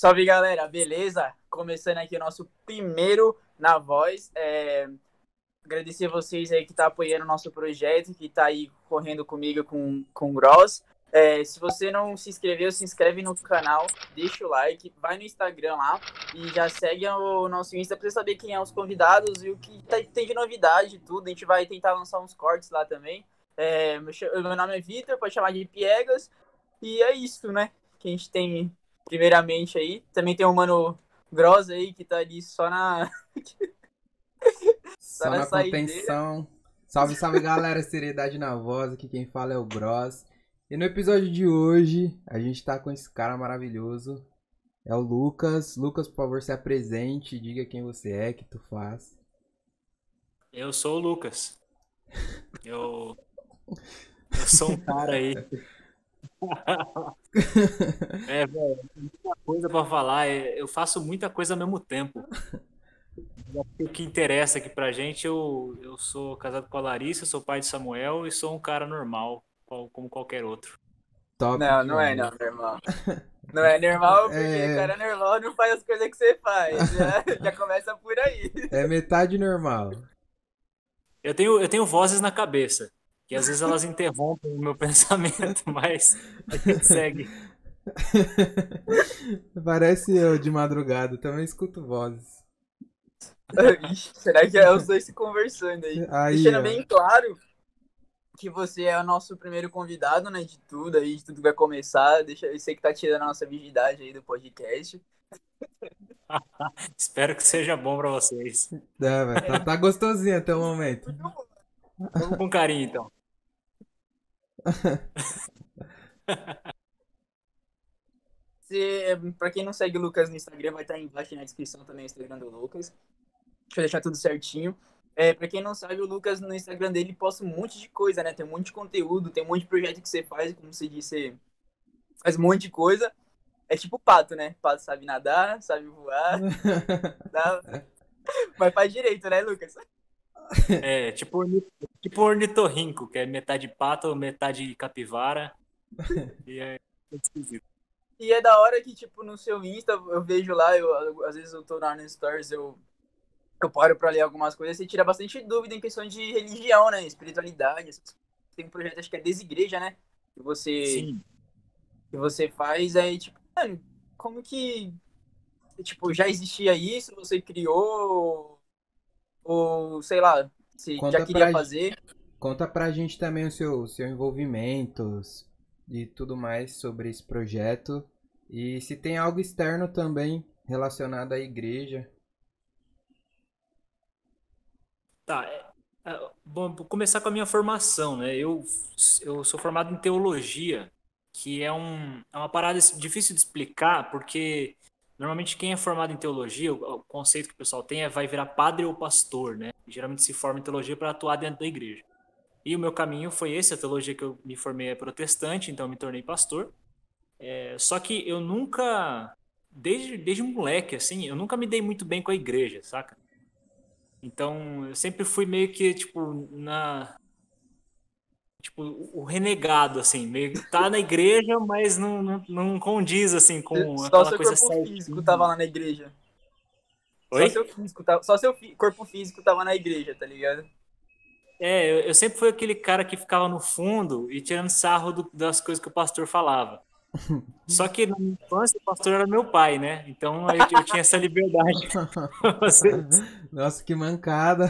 Salve galera, beleza? Começando aqui o nosso primeiro na voz. É... Agradecer vocês aí que tá apoiando o nosso projeto, que tá aí correndo comigo com, com o Gross. É, se você não se inscreveu, se inscreve no canal, deixa o like, vai no Instagram lá e já segue o nosso Insta você saber quem é os convidados e o que tá, tem de novidade tudo. A gente vai tentar lançar uns cortes lá também. É, meu, meu nome é Vitor, pode chamar de Piegas. E é isso, né? Que a gente tem primeiramente aí. Também tem o Mano Gross aí, que tá ali só na. só, só na, contenção. Salve, salve galera, seriedade na voz. Aqui quem fala é o Gross. E no episódio de hoje, a gente tá com esse cara maravilhoso. É o Lucas. Lucas, por favor, se apresente, diga quem você é, que tu faz. Eu sou o Lucas. Eu, eu sou um cara aí. é, velho, muita coisa pra falar. É, eu faço muita coisa ao mesmo tempo. O que interessa aqui pra gente, eu, eu sou casado com a Larissa, sou pai de Samuel e sou um cara normal como qualquer outro. Top não, não é não, normal. Não é normal porque é... o cara normal não faz as coisas que você faz. Já, já começa por aí. É metade normal. Eu tenho, eu tenho vozes na cabeça, que às vezes elas interrompem o meu pensamento, mas a gente segue. Parece eu de madrugada, também escuto vozes. Ixi, será que é os dois se conversando aí? aí Deixando ó. bem claro que você é o nosso primeiro convidado, né, de tudo aí, de tudo que vai começar. Deixa eu sei que tá tirando a nossa virgindade aí do podcast. Espero que seja bom para vocês. É, tá, tá gostosinho até o momento. Vamos com carinho, então. Se, pra quem não segue o Lucas no Instagram, vai estar tá embaixo na descrição também o Instagram do Lucas. Deixa eu deixar tudo certinho. É, pra quem não sabe, o Lucas no Instagram dele posta um monte de coisa, né? Tem um monte de conteúdo, tem um monte de projeto que você faz, como você disse, faz um monte de coisa. É tipo pato, né? Pato sabe nadar, sabe voar. Mas faz direito, né, Lucas? É, tipo, tipo ornitorrinco, que é metade pato, metade capivara. e é esquisito. E é da hora que, tipo, no seu Insta, eu vejo lá, eu, às vezes eu tô lá no Stories, eu eu paro para ler algumas coisas, você tira bastante dúvida em questão de religião, né? Espiritualidade. Tem um projeto, acho que é Desigreja, né? Que você, Sim. que você faz, aí, tipo, mano, como que. Tipo, já existia isso? Você criou? Ou, sei lá, você Conta já queria fazer? Conta pra gente também o seu, seu envolvimento e tudo mais sobre esse projeto. E se tem algo externo também relacionado à igreja. Tá, é, é, bom, vou começar com a minha formação, né? Eu, eu sou formado em teologia, que é, um, é uma parada difícil de explicar, porque normalmente quem é formado em teologia, o, conceito que o pessoal tem é vai virar padre ou pastor, né? geralmente se forma em teologia para atuar dentro da igreja. E o meu caminho foi esse, a teologia que eu me formei é protestante, então me tornei pastor. É, só que eu nunca, desde, desde moleque, assim, eu nunca me dei muito bem com a igreja, saca? Então, eu sempre fui meio que, tipo, na. Tipo, o renegado, assim, meio que tá na igreja, mas não, não, não condiz, assim, com só aquela seu coisa corpo físico tava lá na igreja. Oi? Só seu, físico, só seu corpo físico tava na igreja, tá ligado? É, eu, eu sempre fui aquele cara que ficava no fundo e tirando sarro do, das coisas que o pastor falava. Só que na minha infância o pastor era meu pai, né? Então eu, eu tinha essa liberdade. Nossa, que mancada.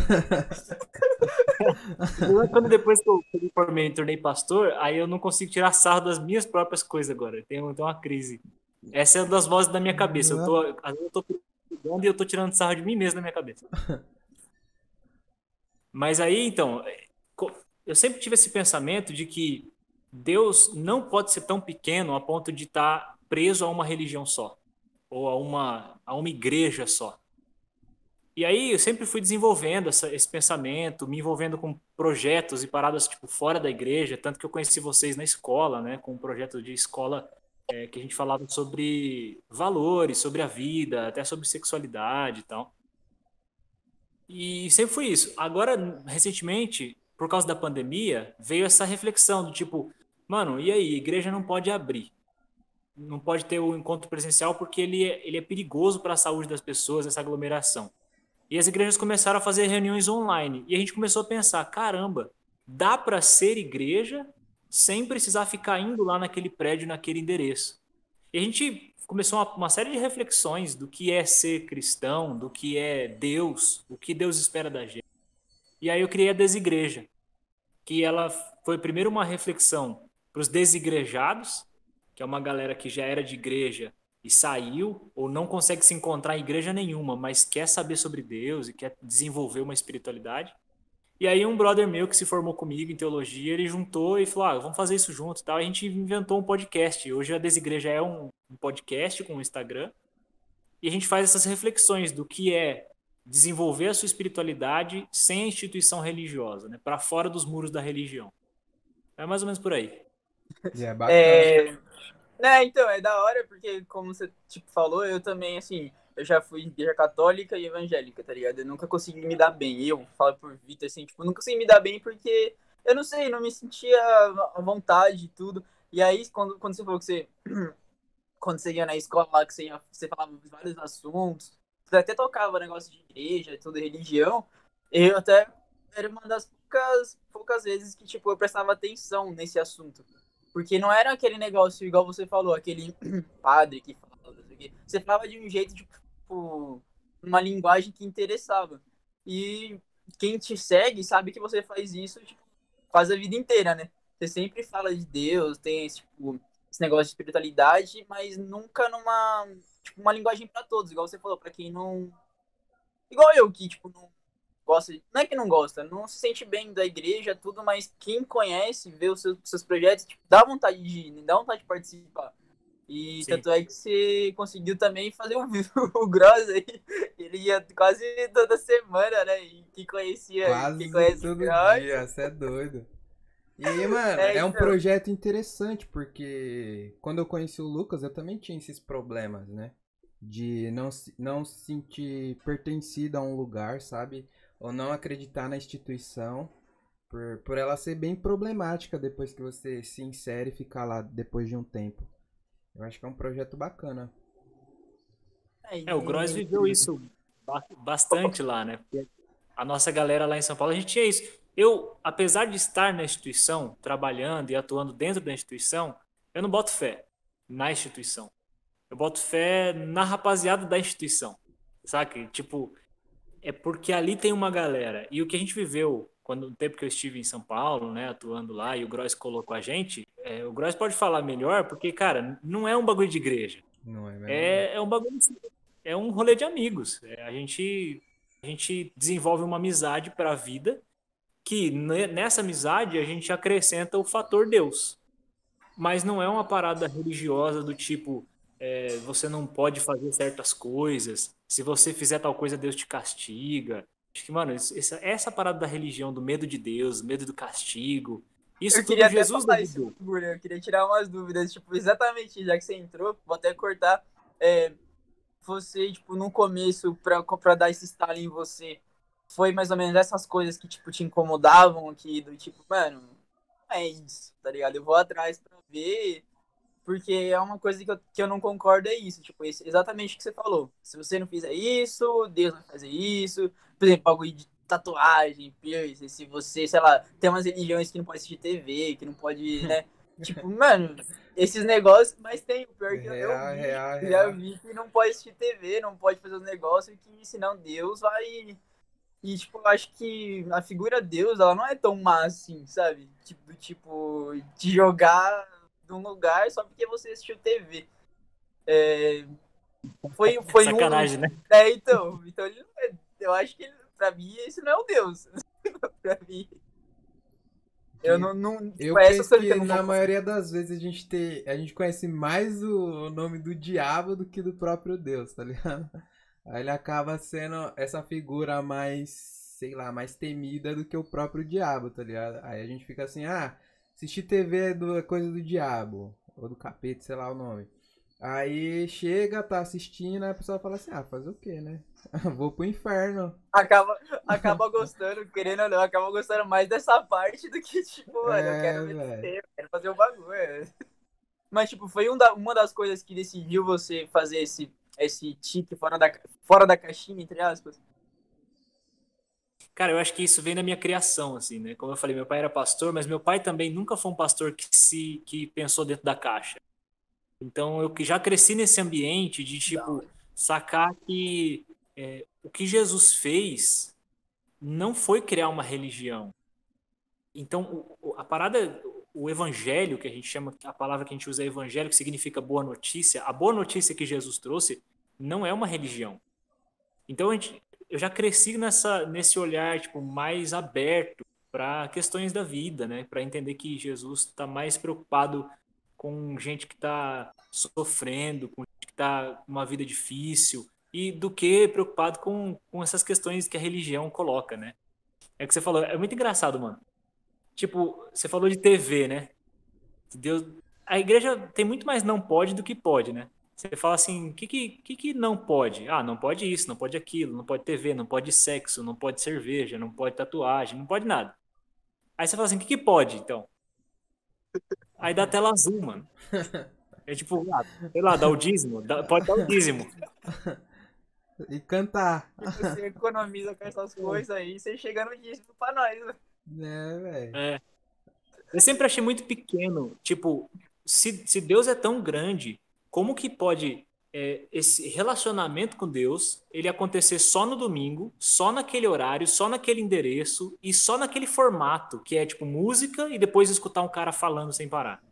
Quando depois que eu me formei e tornei pastor, aí eu não consigo tirar sarro das minhas próprias coisas agora. Tem uma crise. Essa é uma das vozes da minha cabeça. Eu tô, eu tô e eu tô tirando sarro de mim mesmo na minha cabeça. Mas aí, então, eu sempre tive esse pensamento de que Deus não pode ser tão pequeno a ponto de estar preso a uma religião só, ou a uma, a uma igreja só. E aí eu sempre fui desenvolvendo essa, esse pensamento, me envolvendo com projetos e paradas tipo fora da igreja, tanto que eu conheci vocês na escola, né, com um projeto de escola é, que a gente falava sobre valores, sobre a vida, até sobre sexualidade e tal. E sempre foi isso. Agora, recentemente, por causa da pandemia, veio essa reflexão do tipo, Mano, e aí? Igreja não pode abrir. não pode ter o encontro presencial porque ele é, ele é perigoso para a saúde das pessoas, essa aglomeração. E as igrejas começaram a fazer reuniões online. E a gente começou a pensar: caramba, dá para ser igreja sem precisar ficar indo lá naquele prédio, naquele endereço. E a gente começou uma, uma, série de reflexões do que é ser cristão, do que é Deus, o que Deus espera da gente. E aí eu criei a Desigreja, que ela foi primeiro uma reflexão para os desigrejados, que é uma galera que já era de igreja e saiu ou não consegue se encontrar em igreja nenhuma, mas quer saber sobre Deus e quer desenvolver uma espiritualidade. E aí um brother meu que se formou comigo em teologia, ele juntou e falou, ah, vamos fazer isso junto, tal. A gente inventou um podcast. Hoje a Desigreja é um, um podcast com o Instagram. E a gente faz essas reflexões do que é desenvolver a sua espiritualidade sem a instituição religiosa, né? Para fora dos muros da religião. É mais ou menos por aí. É bacana. É... Né, então, é da hora, porque como você tipo, falou, eu também, assim, eu já fui igreja católica e evangélica, tá ligado? Eu nunca consegui me dar bem. Eu falo por Vitor, assim, tipo, nunca consegui me dar bem porque, eu não sei, não me sentia à vontade e tudo. E aí, quando, quando você falou que você. quando você ia na escola lá, que você, ia, você falava vários assuntos, você até tocava negócio de igreja, tudo, religião, eu até. Era uma das poucas, poucas vezes que, tipo, eu prestava atenção nesse assunto. Porque não era aquele negócio, igual você falou, aquele padre que falava, você falava de um jeito, tipo, uma linguagem que interessava. E quem te segue sabe que você faz isso tipo, quase a vida inteira, né? Você sempre fala de Deus, tem esse, tipo, esse negócio de espiritualidade, mas nunca numa tipo, uma linguagem para todos, igual você falou, para quem não igual eu que tipo não gosta, não é que não gosta, não se sente bem da igreja, tudo, mas quem conhece, vê os seus, seus projetos, tipo, dá vontade de ir, dá vontade de participar. E Sim. tanto é que você conseguiu também fazer um o Gross aí. Ele ia quase toda semana, né? E que conhecia. Quase que conhece todo dia, você é doido. E, mano, é, é um então. projeto interessante, porque quando eu conheci o Lucas, eu também tinha esses problemas, né? De não, não se sentir pertencido a um lugar, sabe? Ou não acreditar na instituição. Por, por ela ser bem problemática depois que você se insere e ficar lá depois de um tempo. Eu acho que é um projeto bacana. É, o Gross viveu isso bastante lá, né? A nossa galera lá em São Paulo, a gente tinha isso. Eu, apesar de estar na instituição, trabalhando e atuando dentro da instituição, eu não boto fé na instituição. Eu boto fé na rapaziada da instituição. Sabe? Tipo, é porque ali tem uma galera. E o que a gente viveu quando no tempo que eu estive em São Paulo, né, atuando lá, e o Gross colocou a gente, é, o Gross pode falar melhor, porque, cara, não é um bagulho de igreja. Não é, mesmo. é, é um bagulho, é um rolê de amigos. É, a gente a gente desenvolve uma amizade para a vida, que nessa amizade a gente acrescenta o fator Deus. Mas não é uma parada religiosa do tipo, é, você não pode fazer certas coisas, se você fizer tal coisa, Deus te castiga. Acho que, mano, essa, essa parada da religião, do medo de Deus, medo do castigo, isso eu queria Jesus até isso, Eu queria tirar umas dúvidas, tipo, exatamente, já que você entrou, vou até cortar. É, você, tipo, no começo, pra, pra dar esse estalo em você, foi mais ou menos essas coisas que, tipo, te incomodavam aqui, do tipo, mano, não é isso, tá ligado? Eu vou atrás pra ver, porque é uma coisa que eu, que eu não concordo, é isso, tipo, esse, exatamente o que você falou. Se você não fizer isso, Deus vai fazer isso, por exemplo, bagulho de tatuagem, piercing, se você, sei lá, tem umas religiões que não pode assistir TV, que não pode, né? tipo, mano, esses negócios, mas tem, o pior que real, eu vi, real, já real. vi que não pode assistir TV, não pode fazer os negócios, que senão Deus vai. E, tipo, eu acho que a figura Deus, ela não é tão má assim, sabe? Tipo, tipo, te jogar num lugar só porque você assistiu TV. É, foi, foi Sacanagem, um... né? É, então, então ele não é eu acho que, pra mim, esse não é o Deus. pra mim. Eu não. não eu penso que, que na maioria das vezes a gente, tem, a gente conhece mais o nome do diabo do que do próprio Deus, tá ligado? Aí ele acaba sendo essa figura mais, sei lá, mais temida do que o próprio diabo, tá ligado? Aí a gente fica assim, ah, assistir TV é, do, coisa do diabo, ou do capeta, sei lá o nome. Aí chega, tá assistindo, aí a pessoa fala assim, ah, fazer o quê, né? Vou pro inferno. Acaba, acaba gostando, querendo ou não, acaba gostando mais dessa parte do que, tipo, mano, é, eu quero ver eu quero fazer o um bagulho. Mas, tipo, foi um da, uma das coisas que decidiu você fazer esse, esse tique fora da, fora da caixinha, entre aspas? Cara, eu acho que isso vem da minha criação, assim, né? Como eu falei, meu pai era pastor, mas meu pai também nunca foi um pastor que se que pensou dentro da caixa. Então eu já cresci nesse ambiente de tipo sacar que é, o que Jesus fez não foi criar uma religião. Então a parada, o evangelho que a gente chama, a palavra que a gente usa é evangelho, que significa boa notícia. A boa notícia que Jesus trouxe não é uma religião. Então a gente, eu já cresci nessa, nesse olhar tipo, mais aberto para questões da vida, né? Para entender que Jesus está mais preocupado com gente que está sofrendo, com gente que está uma vida difícil, e do que preocupado com, com essas questões que a religião coloca, né? É que você falou, é muito engraçado, mano. Tipo, você falou de TV, né? Deus, a igreja tem muito mais não pode do que pode, né? Você fala assim, o que, que, que não pode? Ah, não pode isso, não pode aquilo, não pode TV, não pode sexo, não pode cerveja, não pode tatuagem, não pode nada. Aí você fala assim, o que, que pode, então? Aí dá tela azul, mano. É tipo, ah, sei lá, dá o dízimo, dá, pode dar o dízimo. E cantar. Você economiza com essas coisas aí, você chega no dízimo pra nós, né? É, velho. É. Eu sempre achei muito pequeno, tipo, se, se Deus é tão grande, como que pode é, esse relacionamento com Deus ele acontecer só no domingo, só naquele horário, só naquele endereço e só naquele formato, que é tipo música e depois escutar um cara falando sem parar.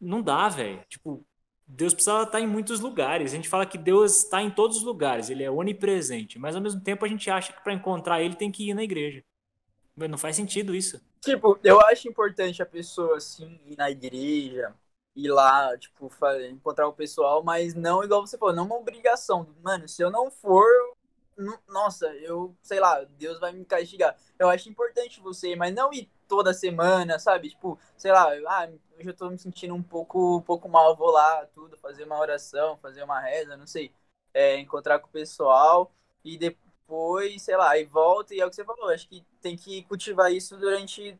Não dá, velho. Tipo, Deus precisa estar em muitos lugares. A gente fala que Deus está em todos os lugares, ele é onipresente, mas ao mesmo tempo a gente acha que para encontrar ele tem que ir na igreja. Não faz sentido isso. Tipo, eu acho importante a pessoa assim ir na igreja, ir lá, tipo, encontrar o pessoal, mas não igual você falou, não uma obrigação. Mano, se eu não for, nossa, eu, sei lá, Deus vai me castigar. Eu acho importante você ir, mas não ir toda semana, sabe? Tipo, sei lá, ah, hoje eu tô me sentindo um pouco, um pouco mal, vou lá, tudo, fazer uma oração, fazer uma reza, não sei. É, encontrar com o pessoal e depois, sei lá, e volta, e é o que você falou, acho que tem que cultivar isso durante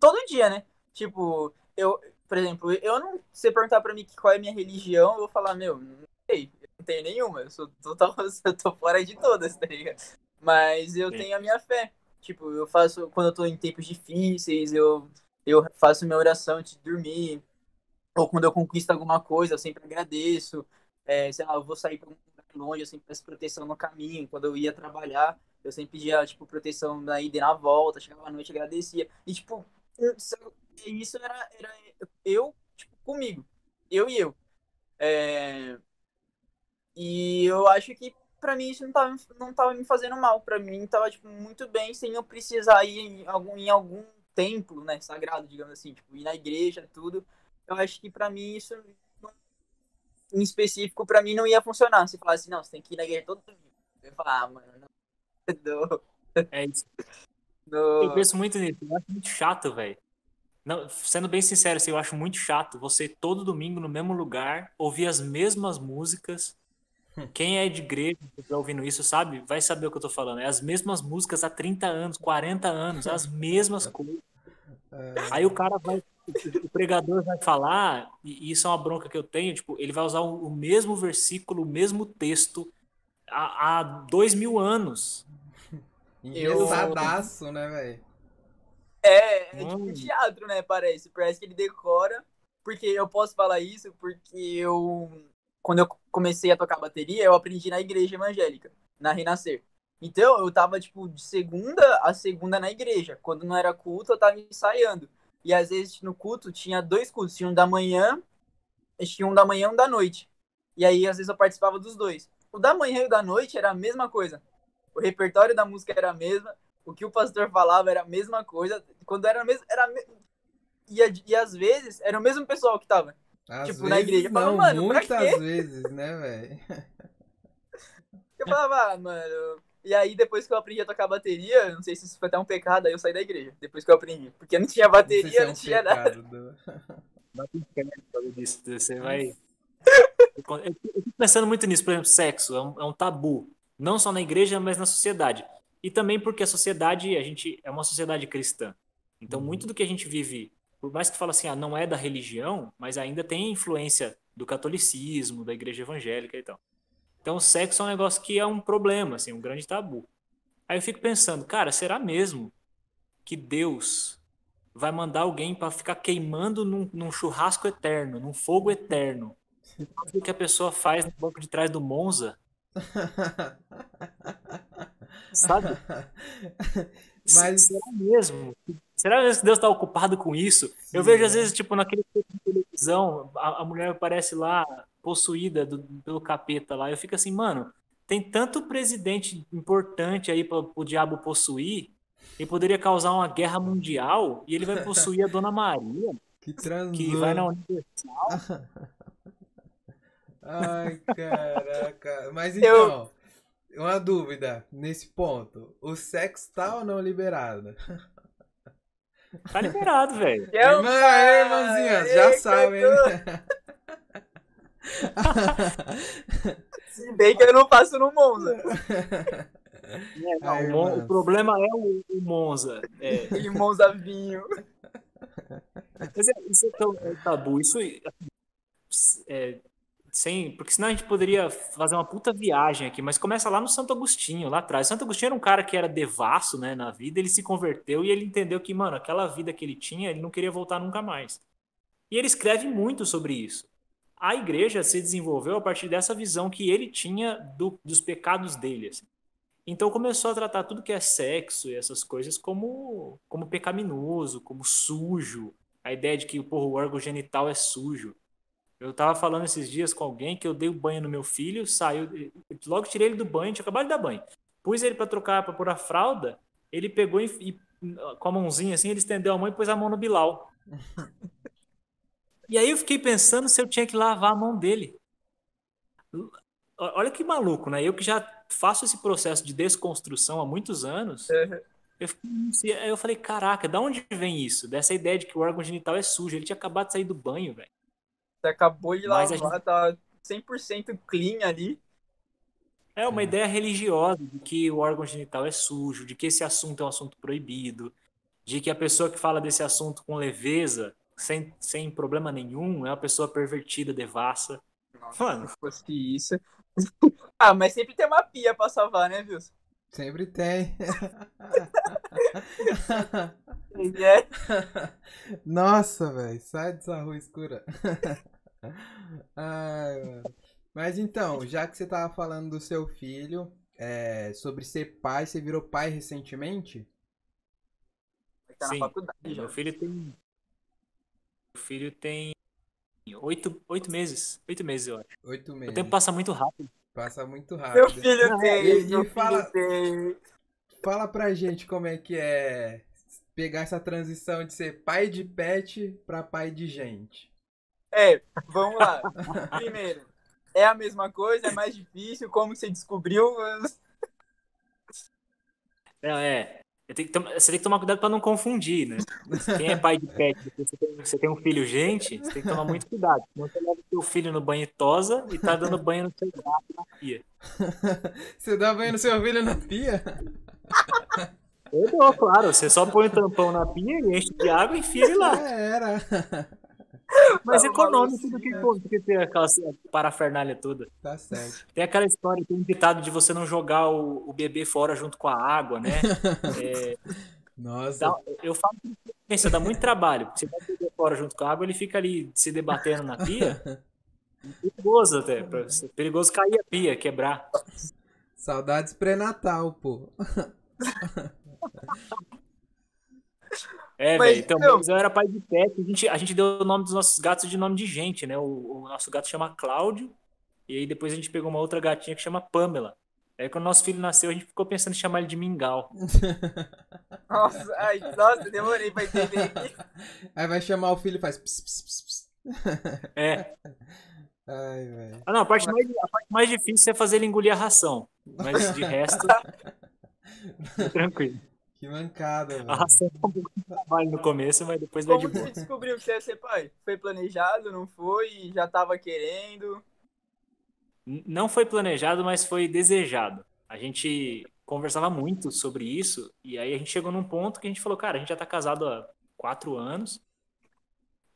todo dia, né? Tipo, eu, por exemplo, eu não. Se você perguntar pra mim qual é a minha religião, eu vou falar, meu, não sei, eu não tenho nenhuma, eu sou total, eu tô fora de todas, tá ligado? Mas eu Sim. tenho a minha fé. Tipo, eu faço, quando eu tô em tempos difíceis, eu, eu faço minha oração antes de dormir. Ou quando eu conquisto alguma coisa, eu sempre agradeço. É, sei lá, eu vou sair pra um lugar longe, eu sempre peço proteção no caminho. Quando eu ia trabalhar, eu sempre pedia, tipo, proteção na ida e na volta. Chegava à noite, agradecia. E, tipo, isso era, era eu, tipo, comigo. Eu e eu. É... E eu acho que pra mim isso não tava, não tava me fazendo mal. Pra mim tava, tipo, muito bem sem eu precisar ir em algum, em algum templo, né, sagrado, digamos assim, tipo, ir na igreja, tudo. Eu acho que pra mim isso, em específico, pra mim não ia funcionar. Se falasse, não, você tem que ir na igreja todo dia. Eu ia falar, ah, mano, não. É isso. Eu penso muito nisso, eu acho muito chato, velho. Não, sendo bem sincero, assim, eu acho muito chato você todo domingo no mesmo lugar ouvir as mesmas músicas. Hum. Quem é de igreja, que tá ouvindo isso, sabe? Vai saber o que eu tô falando. É as mesmas músicas há 30 anos, 40 anos, as mesmas coisas. É. Aí o cara vai, o pregador vai falar, e isso é uma bronca que eu tenho, tipo, ele vai usar o mesmo versículo, o mesmo texto há, há dois mil anos. Engessadaço, né, velho? É, é tipo teatro, né? Parece. Parece que ele decora. Porque eu posso falar isso porque eu. Quando eu comecei a tocar bateria, eu aprendi na igreja evangélica, na Renascer. Então, eu tava, tipo, de segunda a segunda na igreja. Quando não era culto, eu tava ensaiando. E às vezes no culto tinha dois cultos. Tinha um da manhã, tinha um da manhã e um da noite. E aí, às vezes, eu participava dos dois. O da manhã e o da noite era a mesma coisa. O repertório da música era a mesma o que o pastor falava era a mesma coisa. Quando era mesmo. Era me... e, e às vezes era o mesmo pessoal que tava. Às tipo, na igreja. Eu falava, não, mano, muitas vezes, né, velho? Eu falava, ah, mano. E aí, depois que eu aprendi a tocar bateria, não sei se isso foi até um pecado, aí eu saí da igreja. Depois que eu aprendi. Porque não tinha bateria, não, não é um tinha nada. Do... Você vai. Eu fico pensando muito nisso, por exemplo, sexo é um, é um tabu. Não só na igreja, mas na sociedade. E também porque a sociedade, a gente é uma sociedade cristã. Então, uhum. muito do que a gente vive por mais que fala assim, ah, não é da religião, mas ainda tem influência do catolicismo, da igreja evangélica e tal. Então, o sexo é um negócio que é um problema, assim, um grande tabu. Aí eu fico pensando, cara, será mesmo que Deus vai mandar alguém para ficar queimando num, num, churrasco eterno, num fogo eterno? O que a pessoa faz no banco de trás do Monza? Sabe? Mas será mesmo? Será mesmo que Deus está ocupado com isso? Sim, eu vejo às vezes, tipo, naquele televisão, a, a mulher aparece lá possuída do, pelo capeta lá. Eu fico assim, mano, tem tanto presidente importante aí para o diabo possuir, e poderia causar uma guerra mundial, e ele vai possuir a Dona Maria, que, que vai na Universal. Ai, caraca. Mas então. Uma dúvida nesse ponto. O sexo tá ou não liberado? Tá liberado, velho. Irmã, é, irmãzinha, já sabem. Se bem que eu não passo no Monza. É, não, Ai, o, o, problema é o, o Monza. É. E Monza vinho. Mas é, isso é tão é tabu. Isso é, sem, porque senão a gente poderia fazer uma puta viagem aqui, mas começa lá no Santo Agostinho, lá atrás. Santo Agostinho era um cara que era devasso, né, na vida, ele se converteu e ele entendeu que, mano, aquela vida que ele tinha, ele não queria voltar nunca mais. E ele escreve muito sobre isso. A igreja se desenvolveu a partir dessa visão que ele tinha do, dos pecados dele. Assim. Então começou a tratar tudo que é sexo e essas coisas como, como pecaminoso, como sujo. A ideia de que porra, o órgão genital é sujo. Eu tava falando esses dias com alguém que eu dei o banho no meu filho, saiu, logo tirei ele do banho, tinha acabado de dar banho. Pus ele para trocar, para pôr a fralda, ele pegou e, e, com a mãozinha assim, ele estendeu a mão e pôs a mão no Bilal. e aí eu fiquei pensando se eu tinha que lavar a mão dele. Olha que maluco, né? Eu que já faço esse processo de desconstrução há muitos anos. Uhum. Eu, fiquei, eu falei, caraca, da onde vem isso? Dessa ideia de que o órgão genital é sujo. Ele tinha acabado de sair do banho, velho. Você acabou de lavar, gente... tá 100% clean ali. É uma ideia religiosa de que o órgão genital é sujo, de que esse assunto é um assunto proibido, de que a pessoa que fala desse assunto com leveza, sem, sem problema nenhum, é uma pessoa pervertida, devassa. Nossa, Mano, se fosse isso. ah, mas sempre tem uma pia pra salvar, né, Wilson? Sempre tem. é. Nossa, velho, sai dessa rua escura. Ai, Mas então, já que você tava falando do seu filho, é, sobre ser pai, você virou pai recentemente? Tá Sim, meu filho tem. Meu filho tem oito, oito meses. Oito meses, eu acho. Oito meses. O tempo passa muito rápido. Passa muito rápido. Meu filho tem. E, meu fala, tem. fala pra gente como é que é pegar essa transição de ser pai de pet pra pai de gente. É, vamos lá. Primeiro, é a mesma coisa, é mais difícil, como você descobriu? É, é. Tem você tem que tomar cuidado para não confundir, né? Quem é pai de pet, você tem, você tem, um filho gente, você tem que tomar muito cuidado. Não você leva seu filho no banho tosa e tá dando banho no seu gato na pia. Você dá banho no seu filho na pia? Eu dou, claro. Você só põe o tampão na pia, enche de água e enfia ele lá. Já era. Mas tá econômico do que, do que ter aquela parafernália toda. Tá certo. Tem aquela história, tem um ditado de você não jogar o, o bebê fora junto com a água, né? É, Nossa. Dá, eu falo que isso dá muito trabalho. Você vai o bebê fora junto com a água, ele fica ali se debatendo na pia. perigoso até. Perigoso cair a pia, quebrar. Saudades pré-natal, pô. É, velho. Então, eu... eu era pai de pet. A gente, a gente deu o nome dos nossos gatos de nome de gente, né? O, o, nosso gato chama Cláudio. E aí depois a gente pegou uma outra gatinha que chama Pamela. Aí quando nosso filho nasceu, a gente ficou pensando em chamar ele de Mingau. nossa, ai, nossa, demorei pra entender. aí vai chamar o filho e faz. Pss, pss, pss, É. Ai, velho. Ah, não, a parte, mais, a parte mais difícil é fazer ele engolir a ração. Mas de resto. tranquilo. Que mancada, velho. Um pouco de trabalho no começo, mas depois vai de boa. Como você descobriu que você ia ser pai? Foi planejado, não foi? Já tava querendo? Não foi planejado, mas foi desejado. A gente conversava muito sobre isso, e aí a gente chegou num ponto que a gente falou, cara, a gente já tá casado há quatro anos,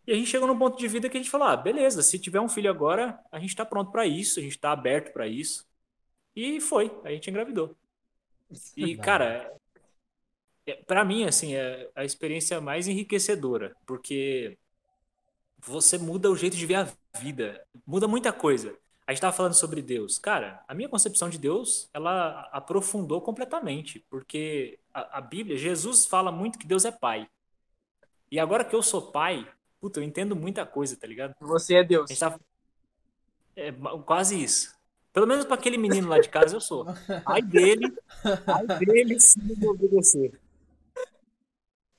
E a gente chegou num ponto de vida que a gente falou: ah, beleza, se tiver um filho agora, a gente tá pronto para isso, a gente tá aberto para isso. E foi, a gente engravidou. E, cara, para mim, assim, é a experiência mais enriquecedora, porque você muda o jeito de ver a vida, muda muita coisa. A gente estava falando sobre Deus. Cara, a minha concepção de Deus, ela aprofundou completamente, porque a, a Bíblia, Jesus fala muito que Deus é pai. E agora que eu sou pai, puta, eu entendo muita coisa, tá ligado? Você é Deus. Tá... É quase isso. Pelo menos para aquele menino lá de casa eu sou. Ai dele, ai dele se não obedecer.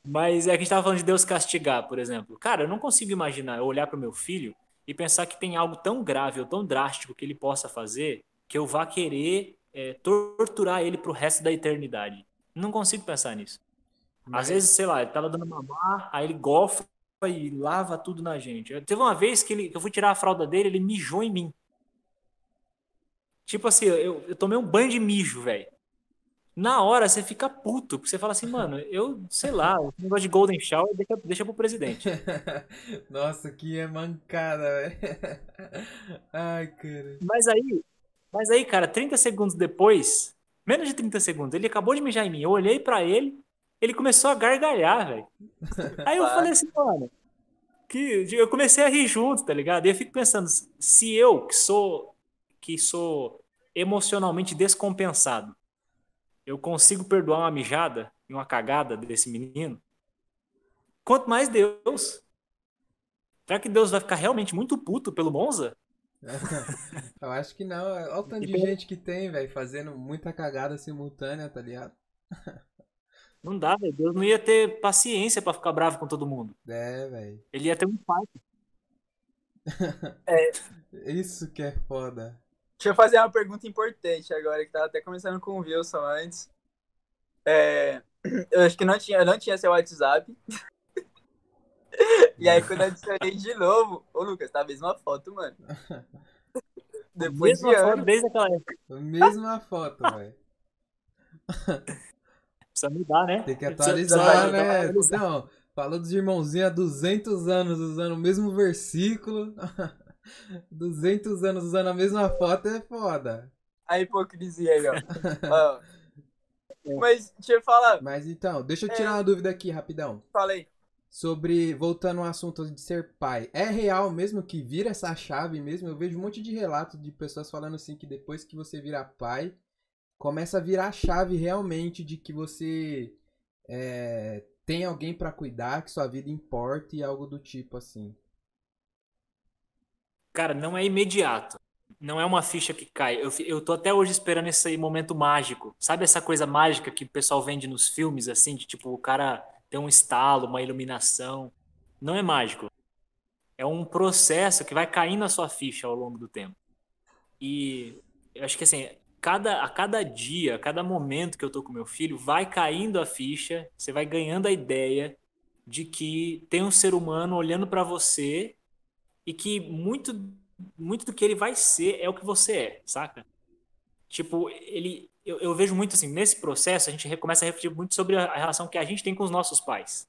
Mas é que a gente estava falando de Deus castigar, por exemplo. Cara, eu não consigo imaginar eu olhar para o meu filho e pensar que tem algo tão grave ou tão drástico que ele possa fazer que eu vá querer é, torturar ele pro resto da eternidade. Não consigo pensar nisso. Mas... Às vezes, sei lá, ele tava dando mamar, aí ele gofa e lava tudo na gente. Teve uma vez que, ele, que eu fui tirar a fralda dele, ele mijou em mim. Tipo assim, eu, eu tomei um banho de mijo, velho na hora você fica puto, porque você fala assim, mano, eu, sei lá, o negócio de Golden Shower deixa, deixa pro presidente. Nossa, que é mancada, velho. Ai, cara. Mas aí, mas aí, cara, 30 segundos depois, menos de 30 segundos, ele acabou de mijar em mim. Eu olhei para ele, ele começou a gargalhar, velho. Aí eu falei assim, mano, que eu comecei a rir junto, tá ligado? E eu fico pensando, se eu, que sou que sou emocionalmente descompensado, eu consigo perdoar uma mijada e uma cagada desse menino, quanto mais Deus. Será que Deus vai ficar realmente muito puto pelo Monza? Eu acho que não. Olha o tanto de gente que tem, velho, fazendo muita cagada simultânea, tá ligado? Não dá, velho. Deus não ia ter paciência para ficar bravo com todo mundo. É, velho. Ele ia ter um infarto. é. Isso que é foda. Deixa eu fazer uma pergunta importante agora, que tava até começando com o Wilson antes. É, eu acho que não tinha, eu não tinha seu WhatsApp. e aí, quando eu adicionei de novo, ô Lucas, tá a mesma foto, mano. Depois mesma de foto desde aquela época. Mesma foto, velho. Precisa mudar, né? Tem que atualizar, né? Não, falou dos irmãozinhos há 200 anos usando o mesmo versículo. 200 anos usando a mesma foto é foda. A hipocrisia aí, ó. ó. Mas, deixa eu falar. Mas então, deixa eu tirar é... uma dúvida aqui, rapidão. Falei. Sobre, voltando ao assunto de ser pai. É real mesmo que vira essa chave mesmo? Eu vejo um monte de relatos de pessoas falando assim que depois que você vira pai, começa a virar a chave realmente de que você é, tem alguém para cuidar, que sua vida importa e algo do tipo assim. Cara, não é imediato. Não é uma ficha que cai. Eu, eu tô até hoje esperando esse momento mágico. Sabe essa coisa mágica que o pessoal vende nos filmes, assim, de tipo, o cara tem um estalo, uma iluminação. Não é mágico. É um processo que vai caindo a sua ficha ao longo do tempo. E eu acho que assim, cada, a cada dia, a cada momento que eu tô com meu filho, vai caindo a ficha, você vai ganhando a ideia de que tem um ser humano olhando para você e que muito, muito do que ele vai ser é o que você é, saca? Tipo, ele. Eu, eu vejo muito assim, nesse processo, a gente começa a refletir muito sobre a, relação que a gente tem com os nossos pais.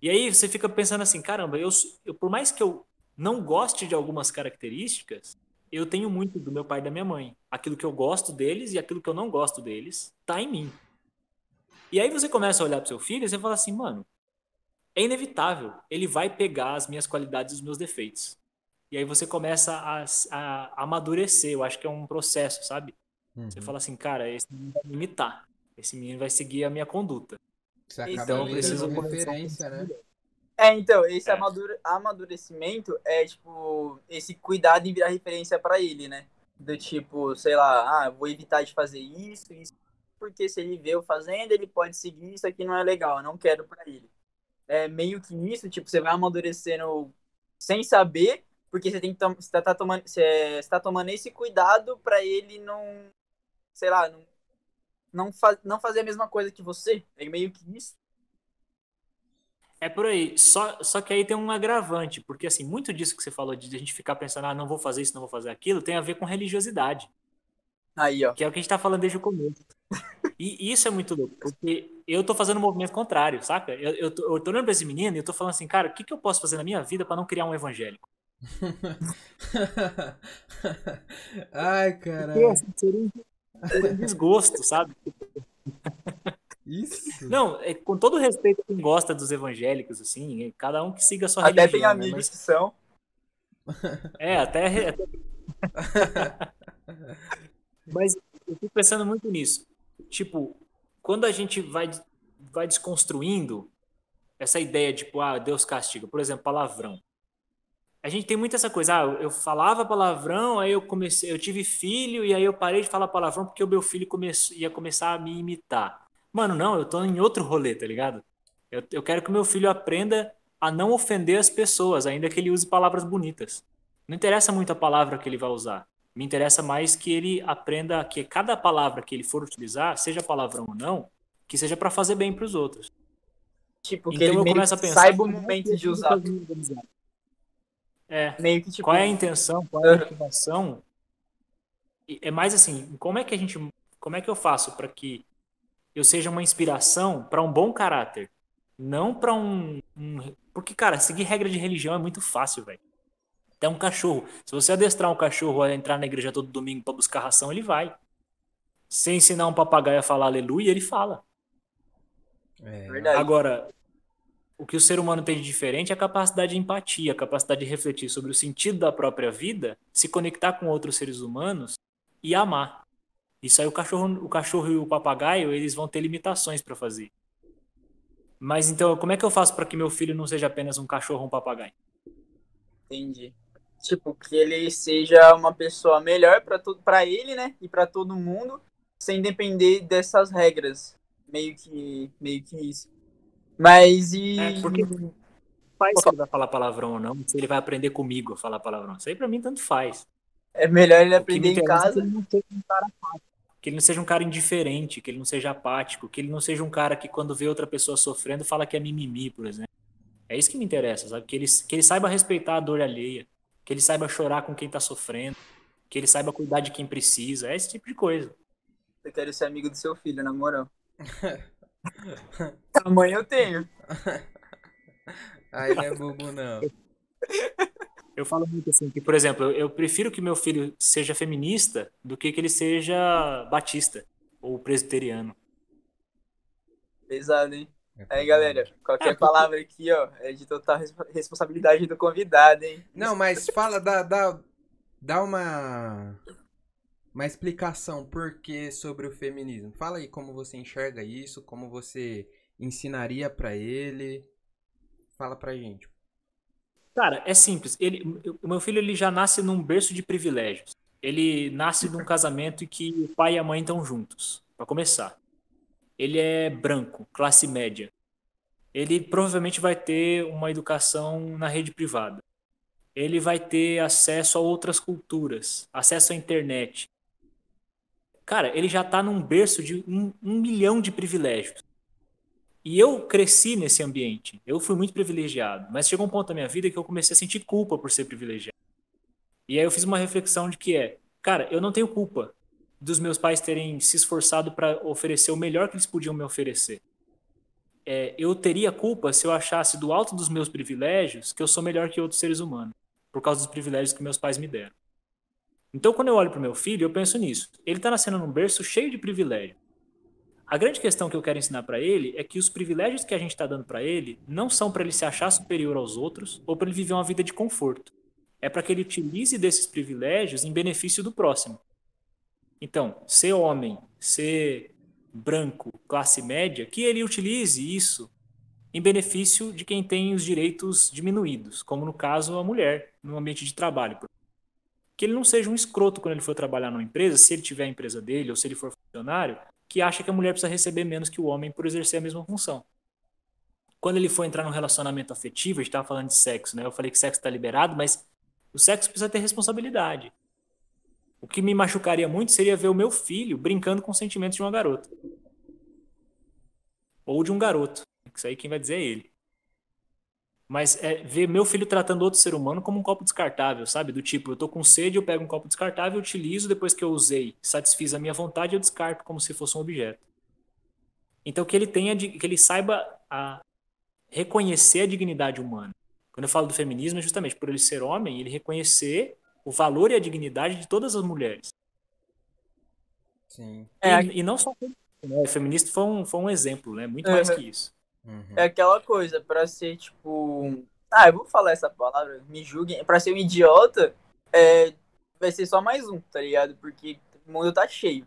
E aí você fica pensando assim, caramba, eu, eu por mais que eu não goste de algumas características, eu tenho muito do meu pai e da minha mãe. Aquilo que eu gosto deles e aquilo que eu não gosto deles tá em mim. E aí você começa a olhar pro seu filho e você fala assim, mano, é inevitável. Ele vai pegar as minhas qualidades e os meus defeitos. E aí você começa a, a, amadurecer. Eu acho que é um processo, sabe? Uhum. Você fala assim, cara, esse menino vai me imitar. Esse menino vai seguir a minha conduta. Você acaba então eu preciso referência, né? É, então, esse é. amadurecimento é, tipo, esse cuidado em virar referência para ele, né? Do tipo, sei lá, ah, vou evitar de fazer isso, isso, porque se ele vê eu fazendo, ele pode seguir, isso aqui não é legal, eu não quero para ele é meio que isso, tipo, você vai amadurecendo sem saber, porque você tem que você tá, tomando, você, você tá tomando esse cuidado para ele não, sei lá, não não, faz, não fazer a mesma coisa que você. É meio que isso. É por aí. Só, só que aí tem um agravante, porque assim, muito disso que você falou de a gente ficar pensando, ah, não vou fazer isso, não vou fazer aquilo, tem a ver com religiosidade. Aí, ó. Que é o que a gente tá falando desde o começo. E isso é muito louco, porque eu tô fazendo um movimento contrário, saca? Eu, eu, tô, eu tô olhando pra esse menino e eu tô falando assim, cara, o que, que eu posso fazer na minha vida para não criar um evangélico? Ai, caralho. Assim, seria um, seria um desgosto, sabe? Isso. Não, é, com todo respeito a quem gosta dos evangélicos, assim, é, cada um que siga a sua Até religião. tem né? amigos Mas- que são. É, até. até- Mas eu fico pensando muito nisso. Tipo, quando a gente vai, vai desconstruindo essa ideia de, tipo, ah, Deus castiga, por exemplo, palavrão. A gente tem muito essa coisa, ah, eu falava palavrão, aí eu comecei, eu tive filho e aí eu parei de falar palavrão porque o meu filho come, ia começar a me imitar. Mano, não, eu tô em outro rolê, tá ligado? Eu, eu quero que o meu filho aprenda a não ofender as pessoas, ainda que ele use palavras bonitas. Não interessa muito a palavra que ele vai usar. Me interessa mais que ele aprenda que cada palavra que ele for utilizar, seja palavrão ou não, que seja para fazer bem para os outros. Tipo, que Então ele eu começo a que pensar. saiba o é que momento de usar. É. Meio que, tipo, Qual é a intenção? Qual é a motivação? É mais assim, como é que a gente, como é que eu faço para que eu seja uma inspiração para um bom caráter, não para um, um- porque cara, seguir regra de religião é muito fácil, velho. Até um cachorro, se você adestrar um cachorro a entrar na igreja todo domingo para buscar ração, ele vai. Se ensinar um papagaio a falar aleluia, ele fala. É, verdade. Agora, o que o ser humano tem de diferente é a capacidade de empatia, a capacidade de refletir sobre o sentido da própria vida, se conectar com outros seres humanos e amar. Isso aí o cachorro, o cachorro e o papagaio, eles vão ter limitações para fazer. Mas então, como é que eu faço para que meu filho não seja apenas um cachorro ou um papagaio? Entendi. Tipo, que ele seja uma pessoa melhor pra todo, para ele, né? E pra todo mundo, sem depender dessas regras. Meio que, meio que isso. Mas e É, porque- Faz se ele vai falar palavrão ou não, se ele vai aprender comigo a falar palavrão. Isso aí para mim tanto faz. é melhor ele aprender em é casa. ele não um cara que ele não seja um cara indiferente, que ele não seja apático, que ele não seja um cara que quando vê outra pessoa sofrendo fala que é mimimi, por exemplo. É isso que me interessa, sabe? Que ele, que ele saiba respeitar a dor alheia, que ele saiba chorar com quem tá sofrendo, que ele saiba cuidar de quem precisa, é esse tipo de coisa. Eu quero ser amigo do seu filho, na moral. Tamanho eu tenho. Aí não é bobo, não. Eu falo muito assim, que, por exemplo, eu, eu prefiro que meu filho seja feminista do que que ele seja batista ou presbiteriano. Pesado, hein? É Aí, galera, qualquer porque- palavra aqui, ó, é de total res- responsabilidade do convidado, hein? Não, mas fala, dá, dá, dá uma, uma explicação por que sobre o feminismo. Fala aí como você enxerga isso, como você ensinaria pra ele. Fala pra gente. Cara, é simples. Ele, o meu filho ele já nasce num berço de privilégios. Ele nasce num casamento em que o pai e a mãe estão juntos, Pra começar. Ele é branco, classe média. Ele provavelmente vai ter uma educação na rede privada. Ele vai ter acesso a outras culturas, acesso à internet. Cara, ele já tá num berço de um, um milhão de privilégios. E eu cresci nesse ambiente. Eu fui muito privilegiado. Mas chegou um ponto da minha vida que eu comecei a sentir culpa por ser privilegiado. E aí eu fiz uma reflexão de que é, cara, eu não tenho culpa dos meus pais terem se esforçado para oferecer o melhor que eles podiam me oferecer. É, eu teria culpa se eu achasse do alto dos meus privilégios que eu sou melhor que outros seres humanos, por causa dos privilégios que meus pais me deram. Então, quando eu olho para o meu filho, eu penso nisso. Ele está nascendo num berço cheio de privilégios. A grande questão que eu quero ensinar para ele é que os privilégios que a gente está dando para ele não são para ele se achar superior aos outros ou para ele viver uma vida de conforto. É para que ele utilize desses privilégios em benefício do próximo. Então, ser homem, ser branco, classe média, que ele utilize isso em benefício de quem tem os direitos diminuídos, como no caso a mulher, no ambiente de trabalho. Que ele não seja um escroto quando ele for trabalhar numa empresa, se ele tiver a empresa dele ou se ele for funcionário, que acha que a mulher precisa receber menos que o homem por exercer a mesma função. Quando ele for entrar num relacionamento afetivo, a gente estava falando de sexo, né? Eu falei que sexo está liberado, mas o sexo precisa ter responsabilidade. O que me machucaria muito seria ver o meu filho brincando com os sentimentos de uma garota. Ou de um garoto. Isso aí quem vai dizer é ele. Mas é ver meu filho tratando outro ser humano como um copo descartável, sabe? Do tipo, eu tô com sede, eu pego um copo descartável, utilizo, depois que eu usei, satisfiz a minha vontade, eu descarto como se fosse um objeto. Então que ele tenha, que ele saiba a reconhecer a dignidade humana. Quando eu falo do feminismo, é justamente por ele ser homem, ele reconhecer o valor e a dignidade de todas as mulheres. Sim. E, é, e não só né, o feminista foi um, foi um exemplo, né? Muito mais que isso. Uhum. É aquela coisa, para ser tipo. Ah, eu vou falar essa palavra, me julguem. Pra ser um idiota, é, vai ser só mais um, tá ligado? Porque o mundo tá cheio.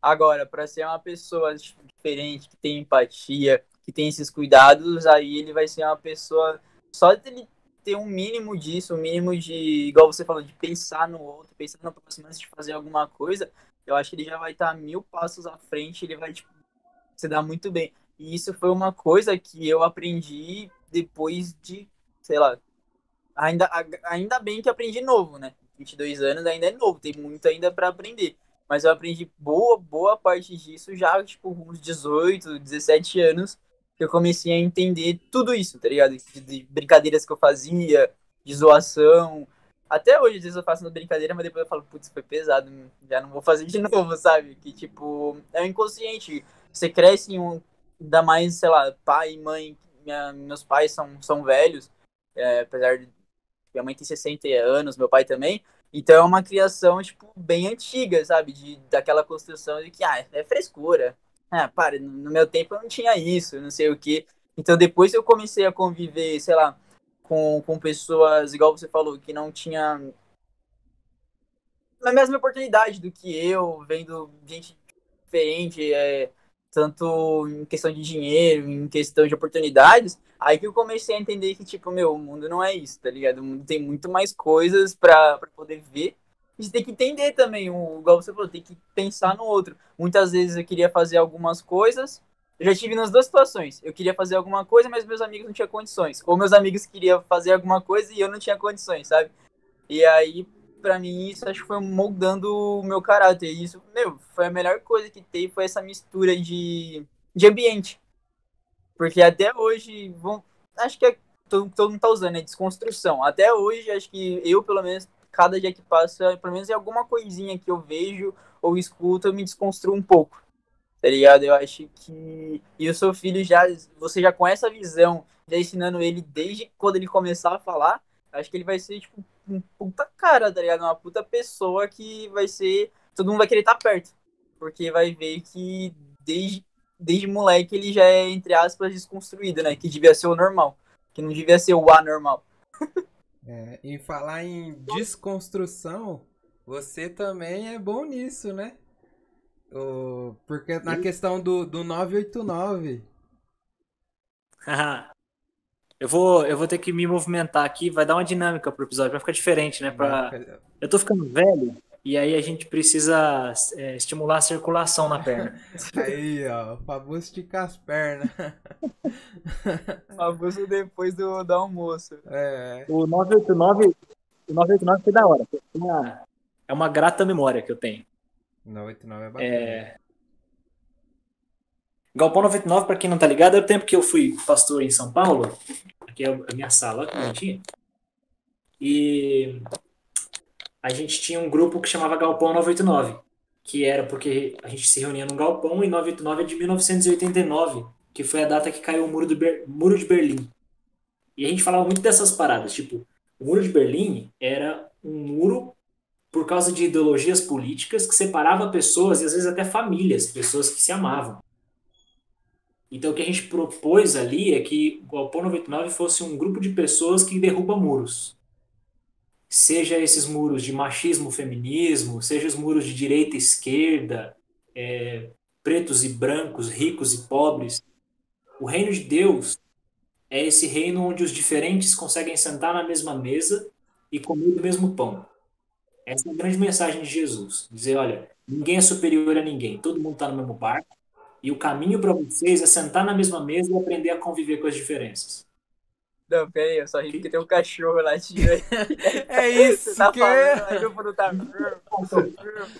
Agora, para ser uma pessoa diferente, que tem empatia, que tem esses cuidados, aí ele vai ser uma pessoa. Só de ele ter um mínimo disso, um mínimo de. Igual você falou, de pensar no outro, pensar no próximo antes de fazer alguma coisa, eu acho que ele já vai estar mil passos à frente, ele vai tipo, se dar muito bem. E isso foi uma coisa que eu aprendi depois de, sei lá, ainda, ainda bem que aprendi novo, né? 22 anos ainda é novo, tem muito ainda para aprender. Mas eu aprendi boa, boa parte disso já, tipo, uns 18, 17 anos, eu comecei a entender tudo isso, tá ligado? De, de brincadeiras que eu fazia, de zoação. Até hoje, às vezes eu faço uma brincadeira, mas depois eu falo, putz, foi pesado, já não vou fazer de novo, sabe? Que, tipo, é inconsciente. Você cresce em um, ainda mais, sei lá, pai mãe, minha, meus pais são, são velhos, é, apesar de minha mãe tem 60 anos, meu pai também, então é uma criação, tipo, bem antiga, sabe, de, daquela construção de que, ah, é frescura, ah, para, no meu tempo eu não tinha isso, não sei o que, então depois eu comecei a conviver, sei lá, com, com pessoas, igual você falou, que não tinha a mesma oportunidade do que eu, vendo gente diferente, é, tanto em questão de dinheiro, em questão de oportunidades, aí que eu comecei a entender que, tipo, meu, o mundo não é isso, tá ligado? O mundo tem muito mais coisas para poder ver. E você tem que entender também, o, igual você falou, tem que pensar no outro. Muitas vezes eu queria fazer algumas coisas, eu já tive nas duas situações. Eu queria fazer alguma coisa, mas meus amigos não tinham condições. Ou meus amigos queriam fazer alguma coisa e eu não tinha condições, sabe? E aí, para mim, isso acho que foi moldando o meu caráter. E isso, meu, foi a melhor coisa que teve, foi essa mistura de, de ambiente. Porque até hoje, vão, acho que é, todo, todo mundo tá usando, é desconstrução. Até hoje, acho que eu, pelo menos, cada dia que passa, pelo menos é alguma coisinha que eu vejo ou escuto, eu me desconstruo um pouco. Tá ligado? Eu acho que. E o seu filho já. Você já com essa visão, já ensinando ele desde quando ele começar a falar, acho que ele vai ser, tipo, um puta cara, tá ligado? Uma puta pessoa que vai ser. Todo mundo vai querer estar tá perto. Porque vai ver que desde, desde moleque ele já é, entre aspas, desconstruído, né? Que devia ser o normal. Que não devia ser o anormal. é, em falar em desconstrução, você também é bom nisso, né? O, porque na questão do, do 989. Eu vou, eu vou ter que me movimentar aqui, vai dar uma dinâmica pro episódio, vai ficar diferente, né? Pra... Eu tô ficando velho e aí a gente precisa é, estimular a circulação na perna. Aí, ó, o Fabuso esticar as pernas. Fabuso depois do, do almoço. É. O 989, o 989 foi da hora. É uma, é uma grata memória que eu tenho. 989 é bacana. É... Galpão 99, para quem não tá ligado, é o tempo que eu fui pastor em São Paulo. Aqui é a minha sala, que bonitinha. E a gente tinha um grupo que chamava Galpão 989, que era porque a gente se reunia num galpão e 989 é de 1989, que foi a data que caiu o muro, do Ber... muro de Berlim. E a gente falava muito dessas paradas, tipo, o muro de Berlim era um muro por causa de ideologias políticas que separava pessoas e às vezes até famílias, pessoas que se amavam. Então, o que a gente propôs ali é que o Galpão 99 fosse um grupo de pessoas que derruba muros. Seja esses muros de machismo, feminismo, seja os muros de direita e esquerda, é, pretos e brancos, ricos e pobres. O reino de Deus é esse reino onde os diferentes conseguem sentar na mesma mesa e comer do mesmo pão. Essa é a grande mensagem de Jesus. Dizer, olha, ninguém é superior a ninguém, todo mundo está no mesmo barco, e o caminho para vocês é sentar na mesma mesa e aprender a conviver com as diferenças. Não, pera aí, eu só ri porque tem um cachorro lá de... É isso tá que falando. Aí tá...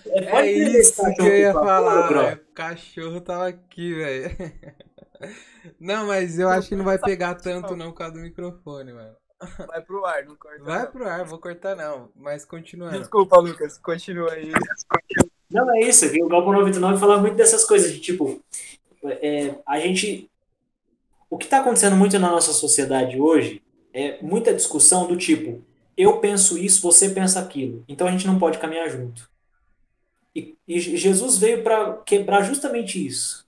É, é isso que eu ia falar, o cachorro tava aqui, velho. Não, mas eu acho que não vai pegar tanto não por causa do microfone, mano. Vai pro ar, não corta. Vai não. pro ar, vou cortar não, mas continuando. Desculpa, Lucas, continua aí. Não, é isso, o Galpão 99 fala muito dessas coisas, de tipo, é, a gente. O que está acontecendo muito na nossa sociedade hoje é muita discussão do tipo: eu penso isso, você pensa aquilo. Então a gente não pode caminhar junto. E, e Jesus veio para quebrar justamente isso.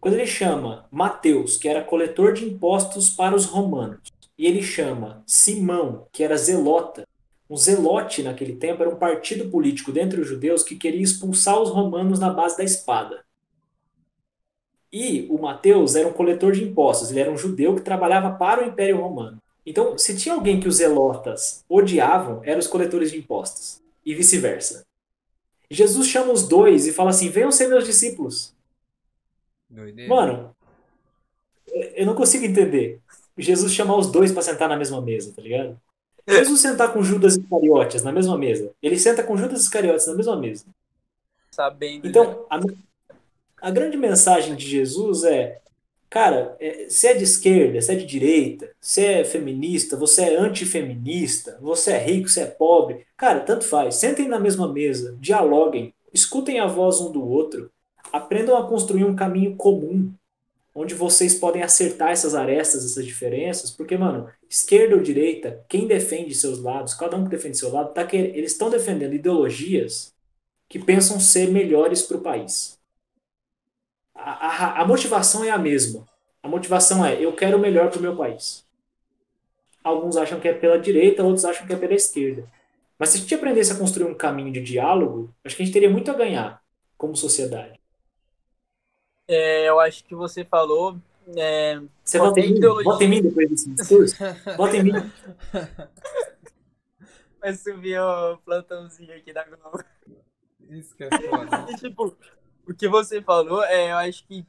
Quando ele chama Mateus, que era coletor de impostos para os romanos, e ele chama Simão, que era zelota, um zelote naquele tempo era um partido político dentre os judeus que queria expulsar os romanos na base da espada. E o Mateus era um coletor de impostos, ele era um judeu que trabalhava para o Império Romano. Então, se tinha alguém que os zelotas odiavam, eram os coletores de impostos, e vice-versa. Jesus chama os dois e fala assim: venham ser meus discípulos. Doideira. Mano, eu não consigo entender. Jesus chamar os dois para sentar na mesma mesa, tá ligado? Jesus sentar com Judas Iscariotes na mesma mesa. Ele senta com Judas Iscariotes na mesma mesa. Sabendo. Então, a, a grande mensagem de Jesus é: cara, é, você é de esquerda, você é de direita, você é feminista, você é antifeminista, você é rico, você é pobre. Cara, tanto faz. Sentem na mesma mesa, dialoguem, escutem a voz um do outro, aprendam a construir um caminho comum onde vocês podem acertar essas arestas, essas diferenças, porque, mano, esquerda ou direita, quem defende seus lados, cada um que defende seu lado, tá que, eles estão defendendo ideologias que pensam ser melhores para o país. A, a, a, motivação é a mesma. A motivação é, eu quero o melhor para o meu país. Alguns acham que é pela direita, outros acham que é pela esquerda. Mas se a gente aprendesse a construir um caminho de diálogo, acho que a gente teria muito a ganhar como sociedade. É, eu acho que você falou. É, você vota em, mim, vota em mim depois desse discurso? Vota em mim. Vai subir o plantãozinho aqui da Globo. Isso que é foda. e, tipo, o que você falou, é, eu acho que.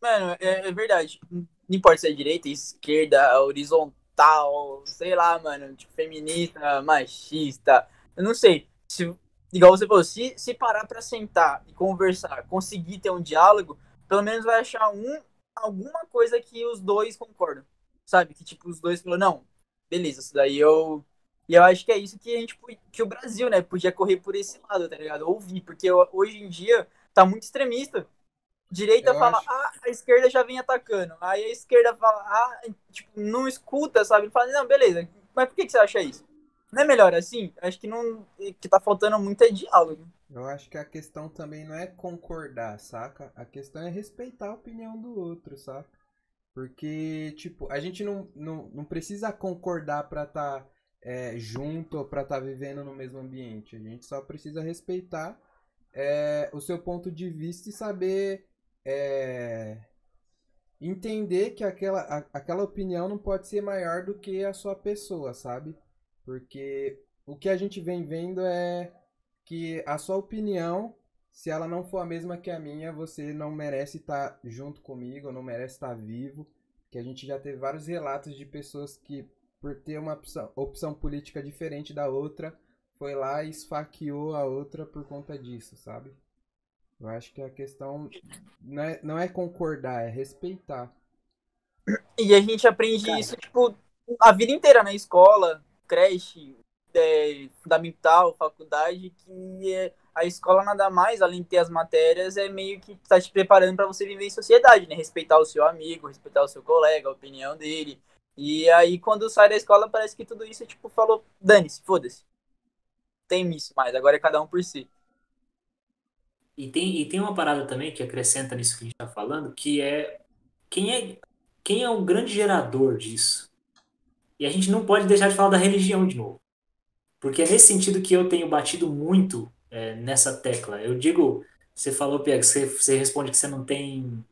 Mano, é, é, verdade. Não importa se é direita, esquerda, horizontal, sei lá, mano, tipo, feminista, machista. Eu não sei. Se, igual você falou, se, se parar pra sentar e conversar, conseguir ter um diálogo, pelo menos vai achar um alguma coisa que os dois concordam. Sabe? Que tipo, os dois falaram, não, beleza, isso daí eu. E eu acho que é isso que a gente que o Brasil, né, podia correr por esse lado, tá ligado? Ouvir, porque hoje em dia tá muito extremista. Direita eu fala, acho... ah, a esquerda já vem atacando. Aí a esquerda fala, ah, tipo, não escuta, sabe? Fala, não, beleza, mas por que, que você acha isso? Não é melhor assim? Acho que não. que tá faltando muito é diálogo. Eu acho que a questão também não é concordar, saca? A questão é respeitar a opinião do outro, saca? Porque, tipo, a gente não, não, não precisa concordar pra estar tá, é, junto ou pra estar tá vivendo no mesmo ambiente. A gente só precisa respeitar é, o seu ponto de vista e saber é, entender que aquela, a, aquela opinião não pode ser maior do que a sua pessoa, sabe? Porque o que a gente vem vendo é que a sua opinião, se ela não for a mesma que a minha, você não merece estar junto comigo, não merece estar vivo. Que a gente já teve vários relatos de pessoas que, por ter uma opção, opção política diferente da outra, foi lá e esfaqueou a outra por conta disso, sabe? Eu acho que a questão não é, não é concordar, é respeitar. E a gente aprende Cara. isso, tipo, a vida inteira na escola, creche, é, fundamental, faculdade, que é, a escola nada mais, além de ter as matérias, é meio que está te preparando para você viver em sociedade, né? Respeitar o seu amigo, respeitar o seu colega, a opinião dele. E aí, quando sai da escola, parece que tudo isso, tipo, falou, dane-se, foda-se. Tem isso mais, agora é cada um por si. E tem, e tem uma parada também que acrescenta nisso que a gente está falando, que é quem é quem é o grande gerador disso? E a gente não pode deixar de falar da religião de novo. Porque é nesse sentido que eu tenho batido muito é, nessa tecla. Eu digo, você falou, Pia, que você, você responde que você não tem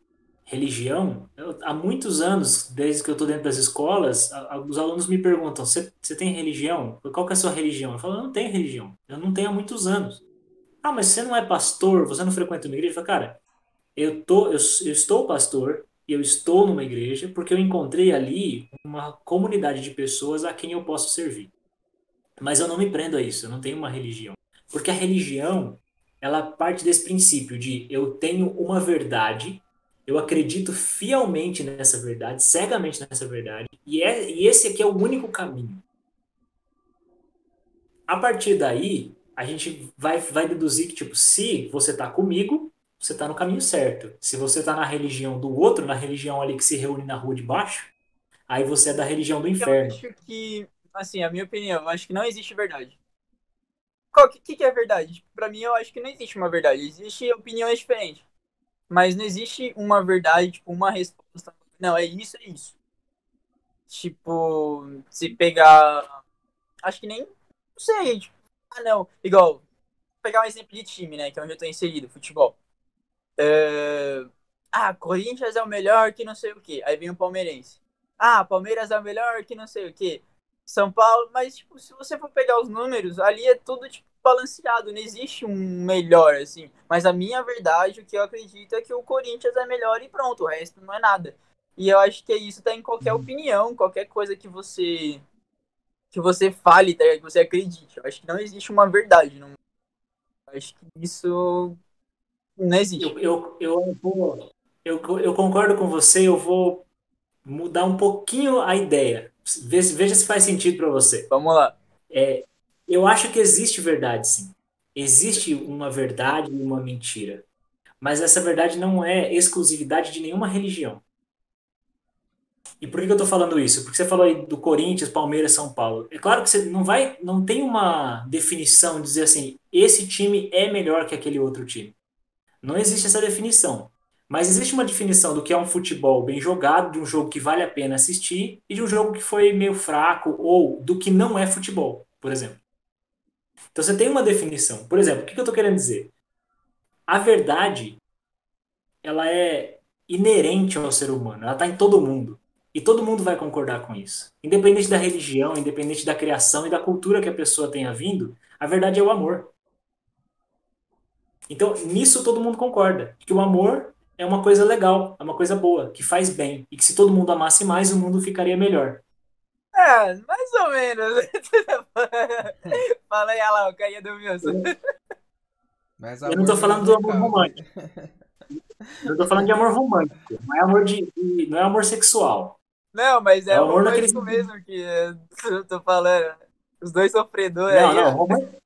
religião. Eu, há muitos anos, desde que eu estou dentro das escolas, a, a, os alunos me perguntam: você, tem religião? Qual que é a sua religião? Eu falo: eu não tenho religião. Eu não tenho há muitos anos. Ah, mas você não é pastor? Você não frequenta uma igreja? Eu falo, cara, eu, tô, eu, eu estou pastor, e eu estou numa igreja porque eu encontrei ali uma comunidade de pessoas a quem eu posso servir. Mas eu não me prendo a isso, eu não tenho uma religião. Porque a religião, ela parte desse princípio de eu tenho uma verdade, eu acredito fielmente nessa verdade, cegamente nessa verdade, e, é, e esse aqui é o único caminho. A partir daí, a gente vai, vai deduzir que, tipo, se você está comigo, você está no caminho certo. Se você está na religião do outro, na religião ali que se reúne na rua de baixo, aí você é da religião do inferno. Eu acho que, assim, a minha opinião, eu acho que não existe verdade. O que, que é verdade? Para mim, eu acho que não existe uma verdade. Existem opiniões diferentes. Mas não existe uma verdade, tipo, uma resposta. Não, é isso, é isso. Tipo, se pegar. Acho que nem. Não sei. Tipo, ah, não. Igual. Vou pegar um exemplo de time, né? Que é onde eu tô inserido, futebol. É... Ah, Corinthians é o melhor que não sei o que. Aí vem o palmeirense. Ah, Palmeiras é o melhor que não sei o que. São Paulo, mas tipo, se você for pegar os números, ali é tudo tipo balanceado, não existe um melhor assim. Mas a minha verdade, o que eu acredito é que o Corinthians é melhor e pronto, o resto não é nada. E eu acho que isso tá em qualquer opinião, qualquer coisa que você que você fale, tá, que você acredite. Eu acho que não existe uma verdade, não. Eu acho que isso não existe. Eu, eu, eu, eu, eu concordo com você, eu vou mudar um pouquinho a ideia. Veja se faz sentido para você. Vamos lá. É, eu acho que existe verdade, sim. Existe uma verdade e uma mentira. Mas essa verdade não é exclusividade de nenhuma religião. E por que eu estou falando isso? Porque você falou aí do Corinthians, Palmeiras, São Paulo. É claro que você não vai, não tem uma definição de dizer assim, esse time é melhor que aquele outro time. Não existe essa definição. Mas existe uma definição do que é um futebol bem jogado, de um jogo que vale a pena assistir, e de um jogo que foi meio fraco, ou do que não é futebol, por exemplo. Então você tem uma definição. Por exemplo, o que eu estou querendo dizer? A verdade, ela é inerente ao ser humano, ela está em todo mundo. E todo mundo vai concordar com isso. Independente da religião, independente da criação e da cultura que a pessoa tenha vindo, a verdade é o amor. Então, nisso todo mundo concorda. Que o amor é uma coisa legal, é uma coisa boa, que faz bem. E que se todo mundo amasse mais, o mundo ficaria melhor. É, mais ou menos. Fala aí, Alan, caia do Wilson. Eu não tô falando do amor romântico. Eu tô falando de amor romântico. Não é amor de. não é amor sexual. Não, mas é, é amor romântico mesmo que eu tô falando. Os dois sofredores não, aí. Não, romântico,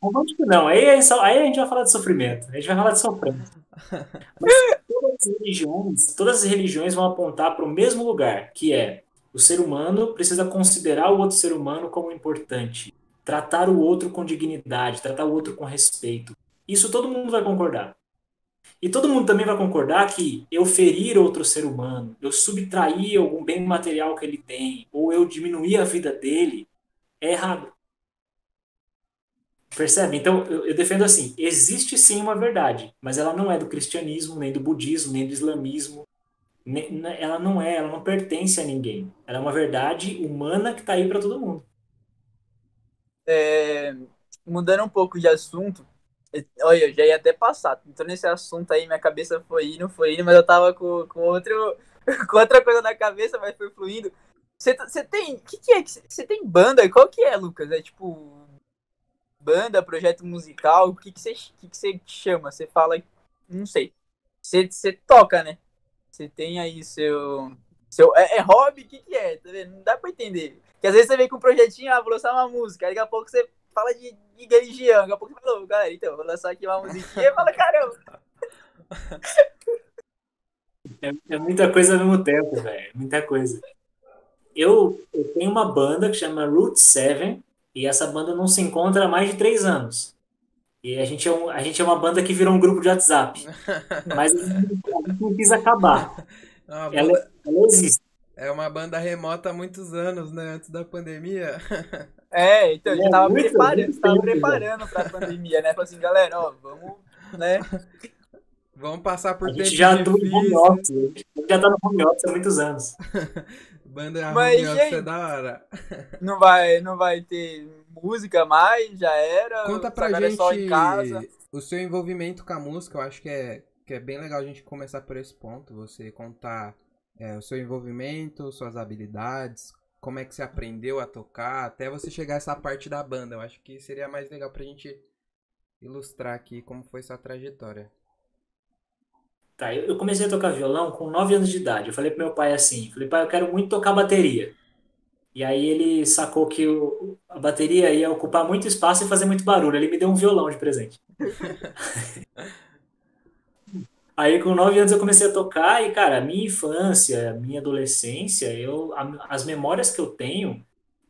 romântico não. Aí, aí a gente vai falar de sofrimento. A gente vai falar de sofrimento. todas as religiões, todas as religiões vão apontar para o mesmo lugar, que é o ser humano precisa considerar o outro ser humano como importante, tratar o outro com dignidade, tratar o outro com respeito. Isso todo mundo vai concordar. E todo mundo também vai concordar que eu ferir outro ser humano, eu subtrair algum bem material que ele tem, ou eu diminuir a vida dele, é errado. Percebe? Então, eu, defendo assim: existe sim uma verdade, mas ela não é do cristianismo, nem do budismo, nem do islamismo. Ela não é, ela não pertence a ninguém. Ela é uma verdade humana que está aí para todo mundo. É, mudando um pouco de assunto, olha, eu já ia até passar. Então, nesse assunto aí, minha cabeça foi indo, foi indo, mas eu tava com, com, outro, com outra coisa na cabeça, mas foi fluindo. Você tá, tem. Que, que é? Você tem banda? Qual que é, Lucas? É tipo banda, projeto musical, o que, você, que, que você chama? Você fala, não sei. Você toca, né? Você tem aí seu. seu é, é hobby? O que, que é? Tá vendo? Não dá pra entender. Porque às vezes você vem com um projetinho, ah, vou lançar uma música. Aí daqui a pouco você fala de, de religião. Daqui a pouco você fala, galera, então, vou lançar aqui uma musiquinha e fala, caramba. É, é, muita coisa ao mesmo tempo, velho. Muita coisa. Eu, eu tenho uma banda que chama Root 7, e essa banda não se encontra há mais de três anos. E a gente é, um, a gente é uma banda que virou um grupo de WhatsApp. Mas a gente não quis acabar. Ela, banda... ela, existe. É uma banda remota há muitos anos, né? Antes da pandemia. É, então a gente é, tava muito, preparando, tava preparando pra pandemia, né? Falei assim, galera, ó, vamos, né? Vamos passar por a gente já tá no home office. A gente já tá no home office há muitos anos. Banda Mas, home office é da hora. Não vai, não vai ter música mais, já era. Conta pra gente o seu envolvimento com a música. Eu acho que é, que é bem legal a gente começar por esse ponto. Você contar é, o seu envolvimento, suas habilidades, como é que você aprendeu a tocar, até você chegar a essa parte da banda. Eu acho que seria mais legal pra gente ilustrar aqui como foi sua trajetória. Tá, eu comecei a tocar violão com 9 anos de idade. Eu falei pro meu pai assim, falei, pai, eu quero muito tocar bateria. E aí ele sacou que o, a bateria ia ocupar muito espaço e fazer muito barulho. Ele me deu um violão de presente. Aí com nove anos eu comecei a tocar e, cara, a minha infância, a minha adolescência, eu, a- as memórias que eu tenho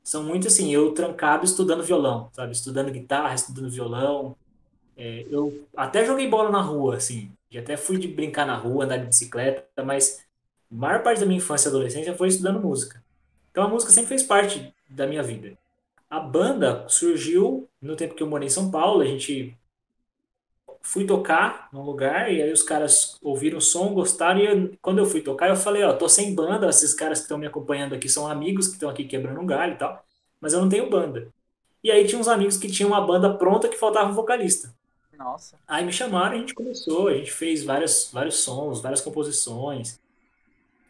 são muito assim, eu trancado estudando violão, sabe? Estudando guitarra, estudando violão. É, eu até joguei bola na rua, assim, e até fui de brincar na rua, andar de bicicleta, mas a maior parte da minha infância e adolescência foi estudando música. Então a música sempre fez parte da minha vida. A banda surgiu no tempo que eu morei em São Paulo, a gente fui tocar num lugar e aí os caras ouviram o som, gostaram e eu- quando eu fui tocar eu falei, ó, tô sem banda, esses caras que estão me acompanhando aqui são amigos que estão aqui quebrando um galho e tal, mas eu não tenho banda. E aí tinha uns amigos que tinham uma banda pronta que faltava um vocalista. Nossa. Aí me chamaram, a gente começou, a gente fez vários, vários sons, várias composições,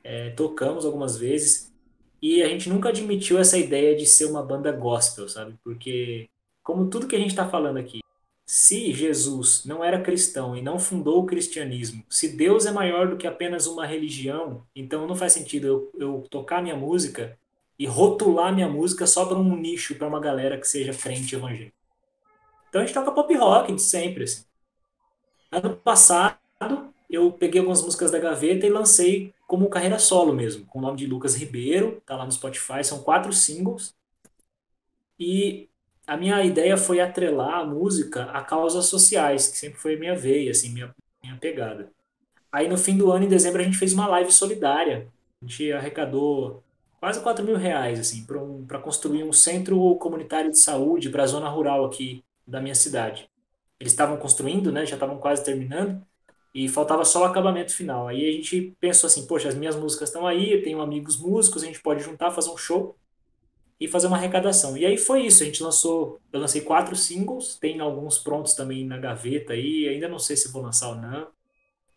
é, tocamos algumas vezes e a gente nunca admitiu essa ideia de ser uma banda gospel, sabe? Porque, como tudo que a gente está falando aqui, se Jesus não era cristão e não fundou o cristianismo, se Deus é maior do que apenas uma religião, então não faz sentido eu, eu tocar minha música e rotular minha música só para um nicho, para uma galera que seja crente evangélico. Então a gente toca pop rock de sempre, assim. Ano passado, eu peguei algumas músicas da gaveta e lancei como carreira solo mesmo, com o nome de Lucas Ribeiro, tá lá no Spotify, são quatro singles. E a minha ideia foi atrelar a música a causas sociais, que sempre foi a minha veia, assim, minha, minha pegada. Aí no fim do ano, em dezembro, a gente fez uma live solidária. A gente arrecadou quase 4 mil reais, assim, para um, construir um centro comunitário de saúde para a zona rural aqui da minha cidade. Eles estavam construindo, né? Já estavam quase terminando e faltava só o acabamento final. Aí a gente pensou assim, poxa, as minhas músicas estão aí, eu tenho amigos músicos, a gente pode juntar, fazer um show e fazer uma arrecadação. E aí foi isso, a gente lançou, eu lancei quatro singles, tem alguns prontos também na gaveta aí, ainda não sei se vou lançar ou não,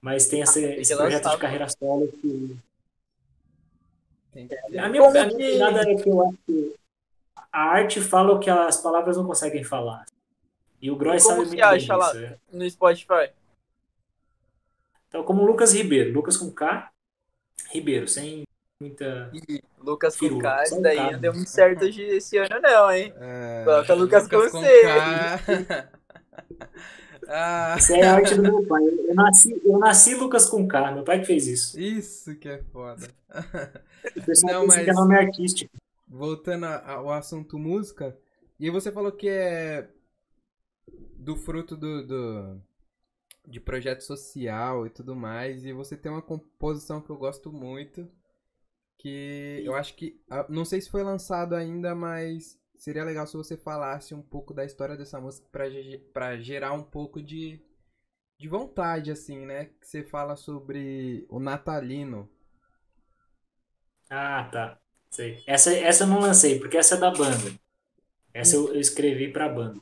mas tem esse, que esse projeto de carreira solo que Tem- a minha, a minha é que eu acho que a arte fala o que as palavras não conseguem falar. E o Gross Como sabe muito bem acha lá? disso. é. No Spotify. Então, como Lucas Ribeiro, Lucas com K, Ribeiro, sem muita. Ih, Lucas com K, isso daí não deu muito certo esse ano não, hein? É, Coloca Lucas com com C. K. ah, Isso é a arte do meu pai. Eu nasci, eu nasci Lucas com K, meu pai que fez isso. isso que é foda. O pessoal Não, pensa que é mas- nome artístico. Voltando ao assunto música, e você falou que é do fruto do, do- de projeto social e tudo mais, e você tem uma composição que eu gosto muito, que eu acho que, ah, não sei se foi lançado ainda, mas seria legal se você falasse um pouco da história dessa música pra, ge- pra gerar um pouco de, de vontade, assim, né? Que você fala sobre o natalino. Ah, tá. Sei. Essa, essa eu não lancei, porque essa é da banda. Essa eu, eu escrevi pra banda.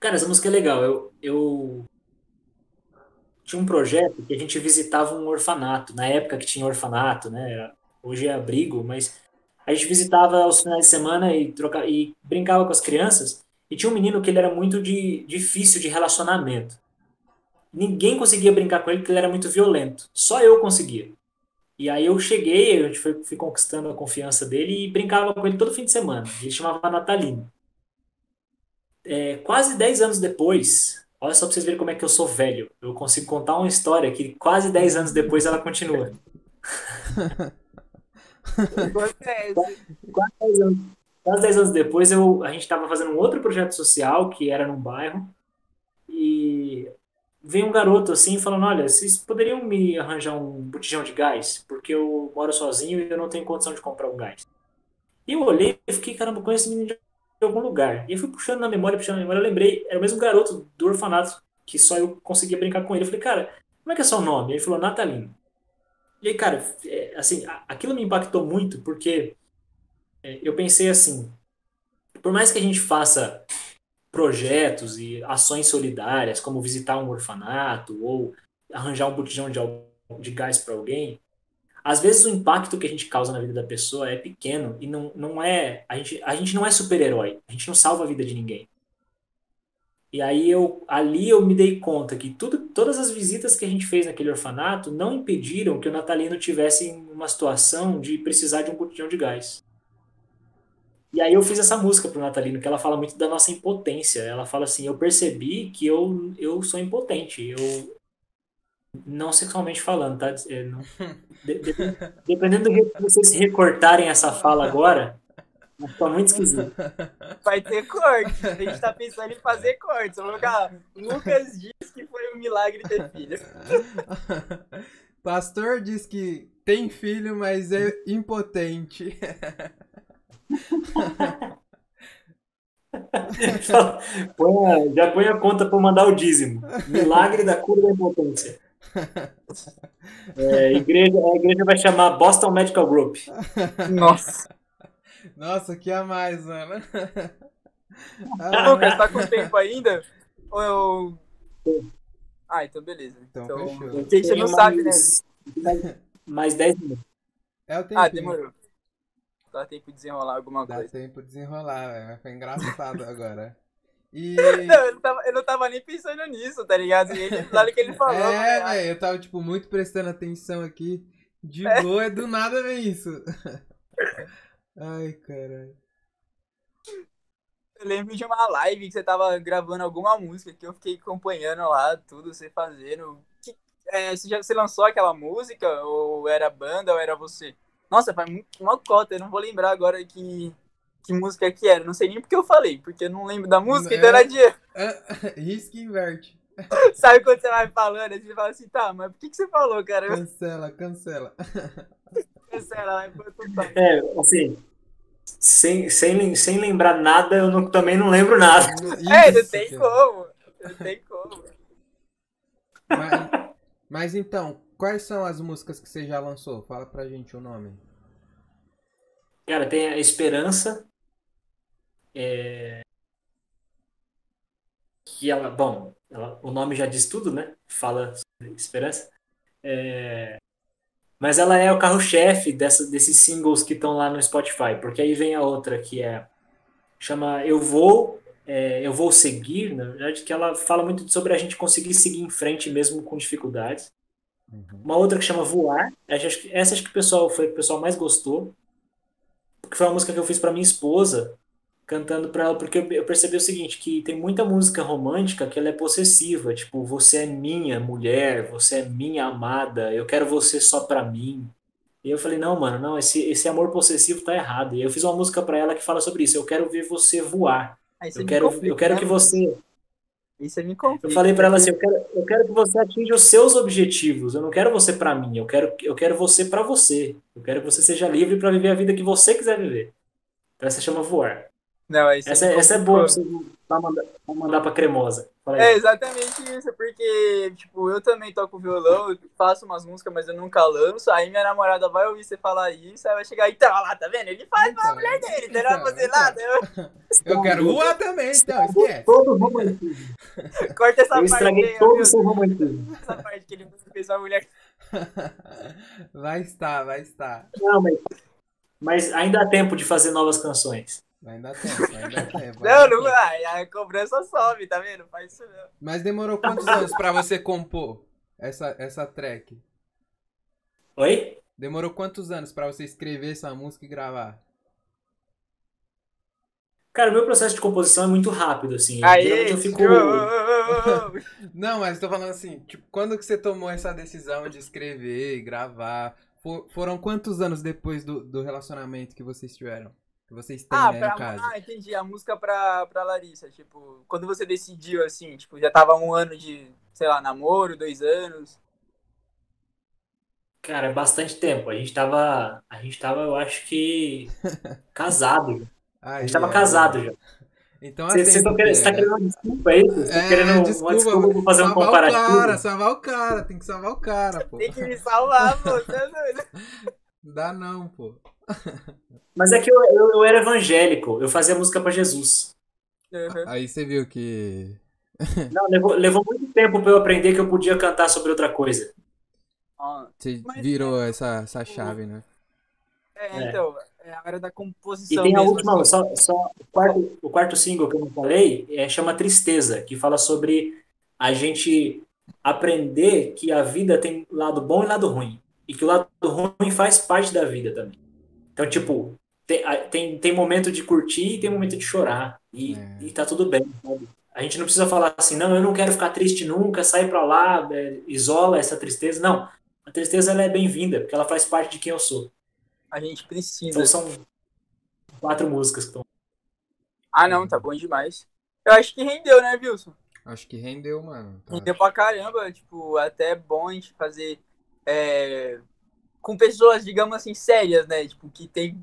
Cara, essa música é legal. Eu, eu tinha um projeto que a gente visitava um orfanato, na época que tinha orfanato, né? Hoje é abrigo, mas a gente visitava aos finais de semana e, troca, e brincava com as crianças. E tinha um menino que ele era muito de, difícil de relacionamento. Ninguém conseguia brincar com ele porque ele era muito violento. Só eu conseguia. E aí eu cheguei, a gente foi, fui conquistando a confiança dele e brincava com ele todo fim de semana. Ele chamava Natalino. É, quase 10 anos depois, olha só pra vocês verem como é que eu sou velho. Eu consigo contar uma história que quase 10 anos depois ela continua. Quase 10 anos, quase 10 anos depois, eu, a gente estava fazendo um outro projeto social que era num bairro. E veio um garoto assim falando: Olha, vocês poderiam me arranjar um botijão de gás? Porque eu moro sozinho e eu não tenho condição de comprar um gás. E eu olhei e fiquei: Caramba, conheço esse menino de algum lugar. E eu fui puxando na memória, puxando na memória. Eu lembrei: era o mesmo garoto do orfanato que só eu conseguia brincar com ele. Eu falei: Cara, como é que é seu nome? Ele falou: Natalino. E aí, cara, é, assim, aquilo me impactou muito porque é, eu pensei assim: por mais que a gente faça projetos e ações solidárias, como visitar um orfanato ou arranjar um botijão de, de gás para alguém, às vezes o impacto que a gente causa na vida da pessoa é pequeno e não, não é. A gente, a gente não é super-herói, a gente não salva a vida de ninguém. E aí eu ali eu me dei conta que tudo, todas as visitas que a gente fez naquele orfanato não impediram que o Natalino tivesse uma situação de precisar de um botijão de gás. E aí eu fiz essa música pro Natalino, que ela fala muito da nossa impotência. Ela fala assim, eu percebi que eu, eu sou impotente. Eu, Não sexualmente falando, tá? É, não... De, de, dependendo do jeito que vocês recortarem essa fala agora, Ficou muito esquisito. Vai ter corte. A gente tá pensando em fazer. Vamos colocar. Lucas diz que foi um milagre ter filho. Pastor diz que tem filho, mas é impotente. põe já põe a conta para mandar o dízimo. Milagre da cura da impotência. É, igreja, a igreja vai chamar Boston Medical Group. Nossa. Nossa, que a mais, mano. Ah, Lucas, tá com tempo ainda? Ou eu. Ah, então beleza. Então, então fechou. O que você não sabe, né? Mais 10 minutos. É o tempo. Ah, demorou. Dá tempo de desenrolar alguma Dá coisa. Dá tempo de desenrolar, velho. Foi engraçado agora. E... Não, eu não, tava, eu não tava nem pensando nisso, tá ligado? E ele, que ele falou. É, velho, eu tava, tipo, muito prestando atenção aqui. De é. boa, do nada vem isso. Ai, caralho. Eu lembro de uma live que você tava gravando alguma música que eu fiquei acompanhando lá, tudo você fazendo. Que, é, você, já, você lançou aquela música? Ou era banda, ou era você? Nossa, faz muito, uma cota, eu não vou lembrar agora que, que música que era. Não sei nem porque eu falei, porque eu não lembro da música, é, então era de. É, risca e inverte. Sabe quando você vai falando, você fala assim, tá, mas por que, que você falou, cara? Cancela, cancela. cancela, vai É, assim, sem, sem, sem lembrar nada, eu não, também não lembro nada. Isso, é, não tem como. Não tem como. Mas, mas então, quais são as músicas que você já lançou? Fala pra gente o nome. Cara, tem a Esperança. É... Que ela, bom, ela, o nome já diz tudo, né? Fala sobre esperança. É... Mas ela é o carro-chefe desses singles que estão lá no Spotify, porque aí vem a outra que é chama Eu Vou é, Eu Vou Seguir, na verdade, que ela fala muito sobre a gente conseguir seguir em frente mesmo com dificuldades. Uhum. Uma outra que chama Voar, essa acho que o pessoal foi o pessoal mais gostou, porque foi uma música que eu fiz para minha esposa, cantando para ela, porque eu percebi o seguinte, que tem muita música romântica que ela é possessiva, tipo, você é minha mulher, você é minha amada, eu quero você só para mim. E eu falei, não, mano, não, esse, esse amor possessivo tá errado. E eu fiz uma música para ela que fala sobre isso, eu quero ver você voar. eu quero, eu quero que você isso me Eu falei para ela assim, eu quero, eu quero que você atinja os seus objetivos. Eu não quero você para mim, eu quero, eu quero você para você. Eu quero que você seja livre para viver a vida que você quiser viver. Então essa chama voar. Não, essa, é, essa é boa pra mandar, pra mandar pra cremosa. É exatamente isso, porque, tipo, eu também toco violão, faço umas músicas, mas eu nunca lanço. Aí minha namorada vai ouvir você falar isso, aí vai chegar, então, lá, tá vendo? Ele faz então, pra mulher dele, então, não vai fazer então. nada. Eu, eu quero voar também, então, esquece. Todo romantismo. Corta essa eu parte. Eu estraguei todo o seu romantismo. Essa parte que ele fez pra mulher. Vai estar, vai estar. Não, mas, mas ainda há tempo de fazer novas canções. Ainda tempo, ainda tempo. não, não vai. A cobrança sobe, tá vendo? Faz isso não. Mas demorou quantos anos pra você compor essa, essa track? Oi? Demorou quantos anos pra você escrever essa música e gravar? Cara, o meu processo de composição é muito rápido, assim. Aí, eu fico. não, mas tô falando assim, tipo, quando que você tomou essa decisão de escrever e gravar? For, foram quantos anos depois do, do relacionamento que vocês tiveram? Que vocês têm, ah, né, pra, no caso. Ah, entendi. A música pra, pra Larissa, tipo, quando você decidiu, assim, tipo, já tava um ano de, sei lá, namoro, dois anos. Cara, é bastante tempo. A gente tava, a gente tava, eu acho que, casado. Aí, a gente tava é. casado já. Então, você, você, tá querendo, você tá querendo uma desculpa aí? Você tá é, querendo desculpa, uma desculpa pra fazer um comparativo? O cara, salvar o cara, tem que salvar o cara, pô. Tem que me salvar, pô. Tá Dá não, pô. Mas é que eu, eu, eu, era evangélico, eu fazia música para Jesus. Uhum. Aí você viu que. Não, levou, levou muito tempo para eu aprender que eu podia cantar sobre outra coisa. Você virou é, essa, essa chave, né? É, é, então, é a hora da composição. E tem a última, assim. só, só o, quarto, o quarto single que eu não falei é, chama Tristeza, que fala sobre a gente aprender que a vida tem lado bom e lado ruim. E que o lado ruim faz parte da vida também. Então, tipo, tem, tem, tem momento de curtir e tem momento de chorar. E, é. e tá tudo bem, sabe? A gente não precisa falar assim, não, eu não quero ficar triste nunca, sai pra lá, é, isola essa tristeza. Não, a tristeza ela é bem-vinda, porque ela faz parte de quem eu sou. A gente precisa. Então são quatro músicas que estão. Ah, não, tá bom demais. Eu acho que rendeu, né, Wilson? Acho que rendeu, mano. Tá. Rendeu pra caramba. Tipo, até é bom a gente fazer é, com pessoas, digamos assim, sérias, né? Tipo, que tem.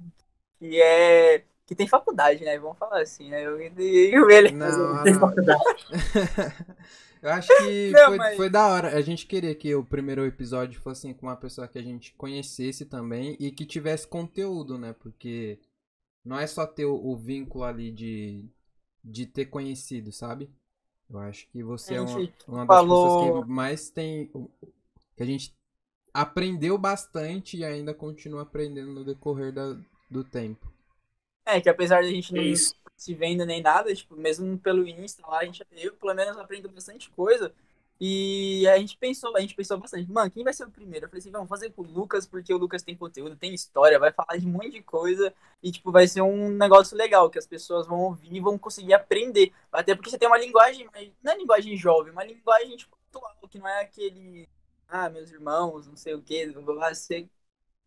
Que é. Que tem faculdade, né? Vamos falar assim, né? Eu, eu, ele Não, tem não. faculdade. Eu acho que Não, foi, mas- foi da hora. A gente queria que o primeiro episódio fosse com uma pessoa que a gente conhecesse também e que tivesse conteúdo, né? Porque não é só ter o, o vínculo ali de, de ter conhecido, sabe? Eu acho que você é uma, uma das falou- pessoas que mais tem. que a gente aprendeu bastante e ainda continua aprendendo no decorrer da, do tempo. É, que apesar de a gente É não isso. se vendo nem nada, tipo, mesmo pelo Insta lá, a gente, eu pelo menos aprendo bastante coisa. E a gente pensou, a gente pensou bastante, mano, quem vai ser o primeiro? Eu falei assim, vamos fazer com o Lucas, porque o Lucas tem conteúdo, tem história, vai falar de um monte de coisa e, tipo, vai ser um negócio legal, que as pessoas vão ouvir e vão conseguir aprender. Até porque você tem uma linguagem, mas não é linguagem jovem, uma linguagem, tipo, atual, que não é aquele, ah, meus irmãos, não sei o quê, você,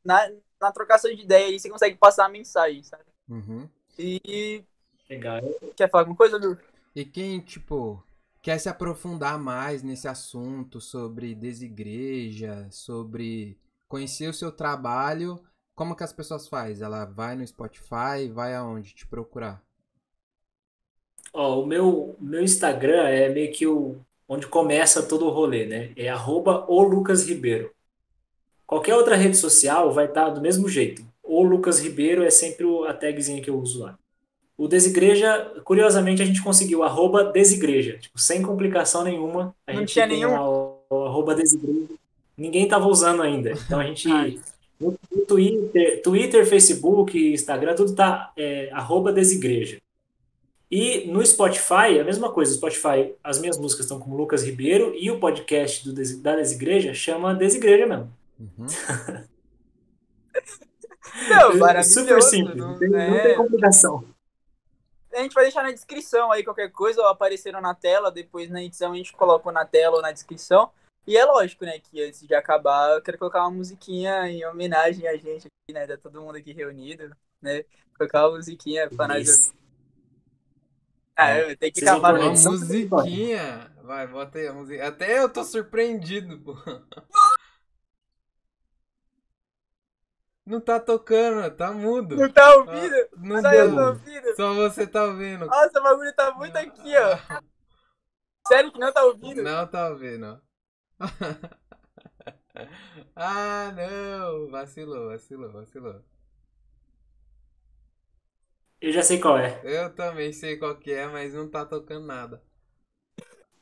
na, na trocação de ideia aí, você consegue passar a mensagem, sabe? Uhum. E Legal. quer falar alguma coisa, Lu? E quem, tipo, quer se aprofundar mais nesse assunto sobre desigreja, sobre conhecer o seu trabalho, como que as pessoas fazem? Ela vai no Spotify, vai aonde te procurar? Ó, o meu, meu Instagram é meio que o, onde começa todo o rolê, né? É arroba o Lucas Ribeiro. Qualquer outra rede social vai estar do mesmo jeito. O Lucas Ribeiro é sempre a tagzinha que eu uso lá. O Desigreja, curiosamente, a gente conseguiu arroba Desigreja, tipo, sem complicação nenhuma. A Não gente tinha nenhum? o, o arroba Desigreja. Ninguém tava usando ainda. Então a gente no no Twitter, Twitter, Facebook, Instagram, tudo tá é, arroba Desigreja. E no Spotify, a mesma coisa. No Spotify, as minhas músicas estão como Lucas Ribeiro e o podcast do Des- da Desigreja chama Desigreja mesmo. Uhum. Não, É. Super simples, não- não tem, não é. tem complicação. A gente vai deixar na descrição aí qualquer coisa, ou apareceram na tela, depois na edição a gente coloca na tela ou na descrição. E é lógico, né, que antes de acabar, eu quero colocar uma musiquinha em homenagem a gente aqui, né, tá todo mundo aqui reunido, né, colocar uma musiquinha pra nós Isso. ouvir. Ah, eu tenho que acabar Uma musiquinha! Vai, bota aí a música. Até eu tô surpreendido, pô. Não tá tocando, tá mudo. Não tá ouvindo? Ah, Não Só eu tô ouvindo? Só você tá ouvindo. Nossa, o bagulho tá muito aqui, ó. Sério que não tá ouvindo? Não tá ouvindo. ah, não. Vacilou, vacilou, vacilou. Eu já sei qual é. Eu também sei qual que é, mas não tá tocando nada.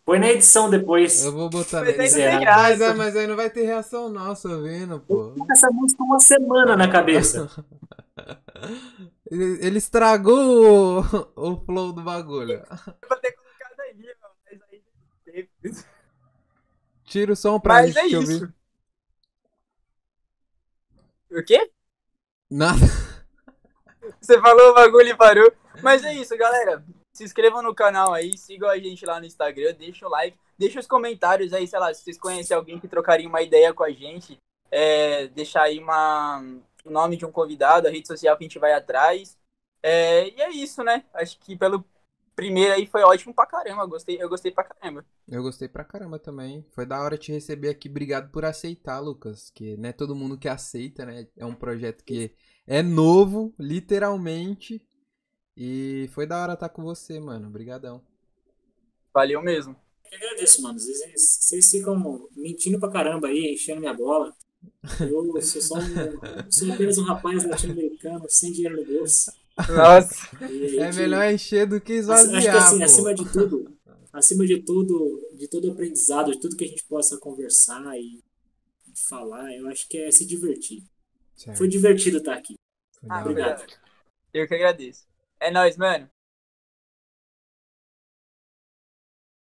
Põe na edição depois. Eu vou botar não tem Mas, é, mas aí não vai ter reação nossa ouvindo, pô. Tô com essa música uma semana na cabeça. Ele, ele estragou o, o flow do bagulho. Pra ter colocado aí, mas aí teve. Tira o som pra Mas gente é ouvir. isso. O quê? Nada. Você falou o bagulho e parou. Mas é isso, galera. Se inscrevam no canal aí, sigam a gente lá no Instagram, deixa o like, deixa os comentários aí, sei lá, se vocês conhecem alguém que trocaria uma ideia com a gente, é, deixar aí uma, o nome de um convidado, a rede social que a gente vai atrás. É, e é isso, né? Acho que pelo primeiro aí foi ótimo pra caramba. Gostei, eu gostei pra caramba. Eu gostei pra caramba também. Foi da hora te receber aqui. Obrigado por aceitar, Lucas. Que não é todo mundo que aceita, né? É um projeto que é novo, literalmente. E foi da hora estar com você, mano. Obrigadão. Valeu mesmo. Eu agradeço, mano. Vocês, vocês ficam mentindo pra caramba aí, enchendo minha bola. Eu sou só um, sou apenas um rapaz latino-americano sem dinheiro no bolso. Nossa. E É melhor encher do que Acho que esvaziar, assim, pô. acima de tudo, acima de tudo, de todo aprendizado, de tudo que a gente possa conversar e falar, eu acho que é se divertir. Certo, Foi divertido estar aqui. Ah, obrigado. Eu que agradeço. É nóis, mano.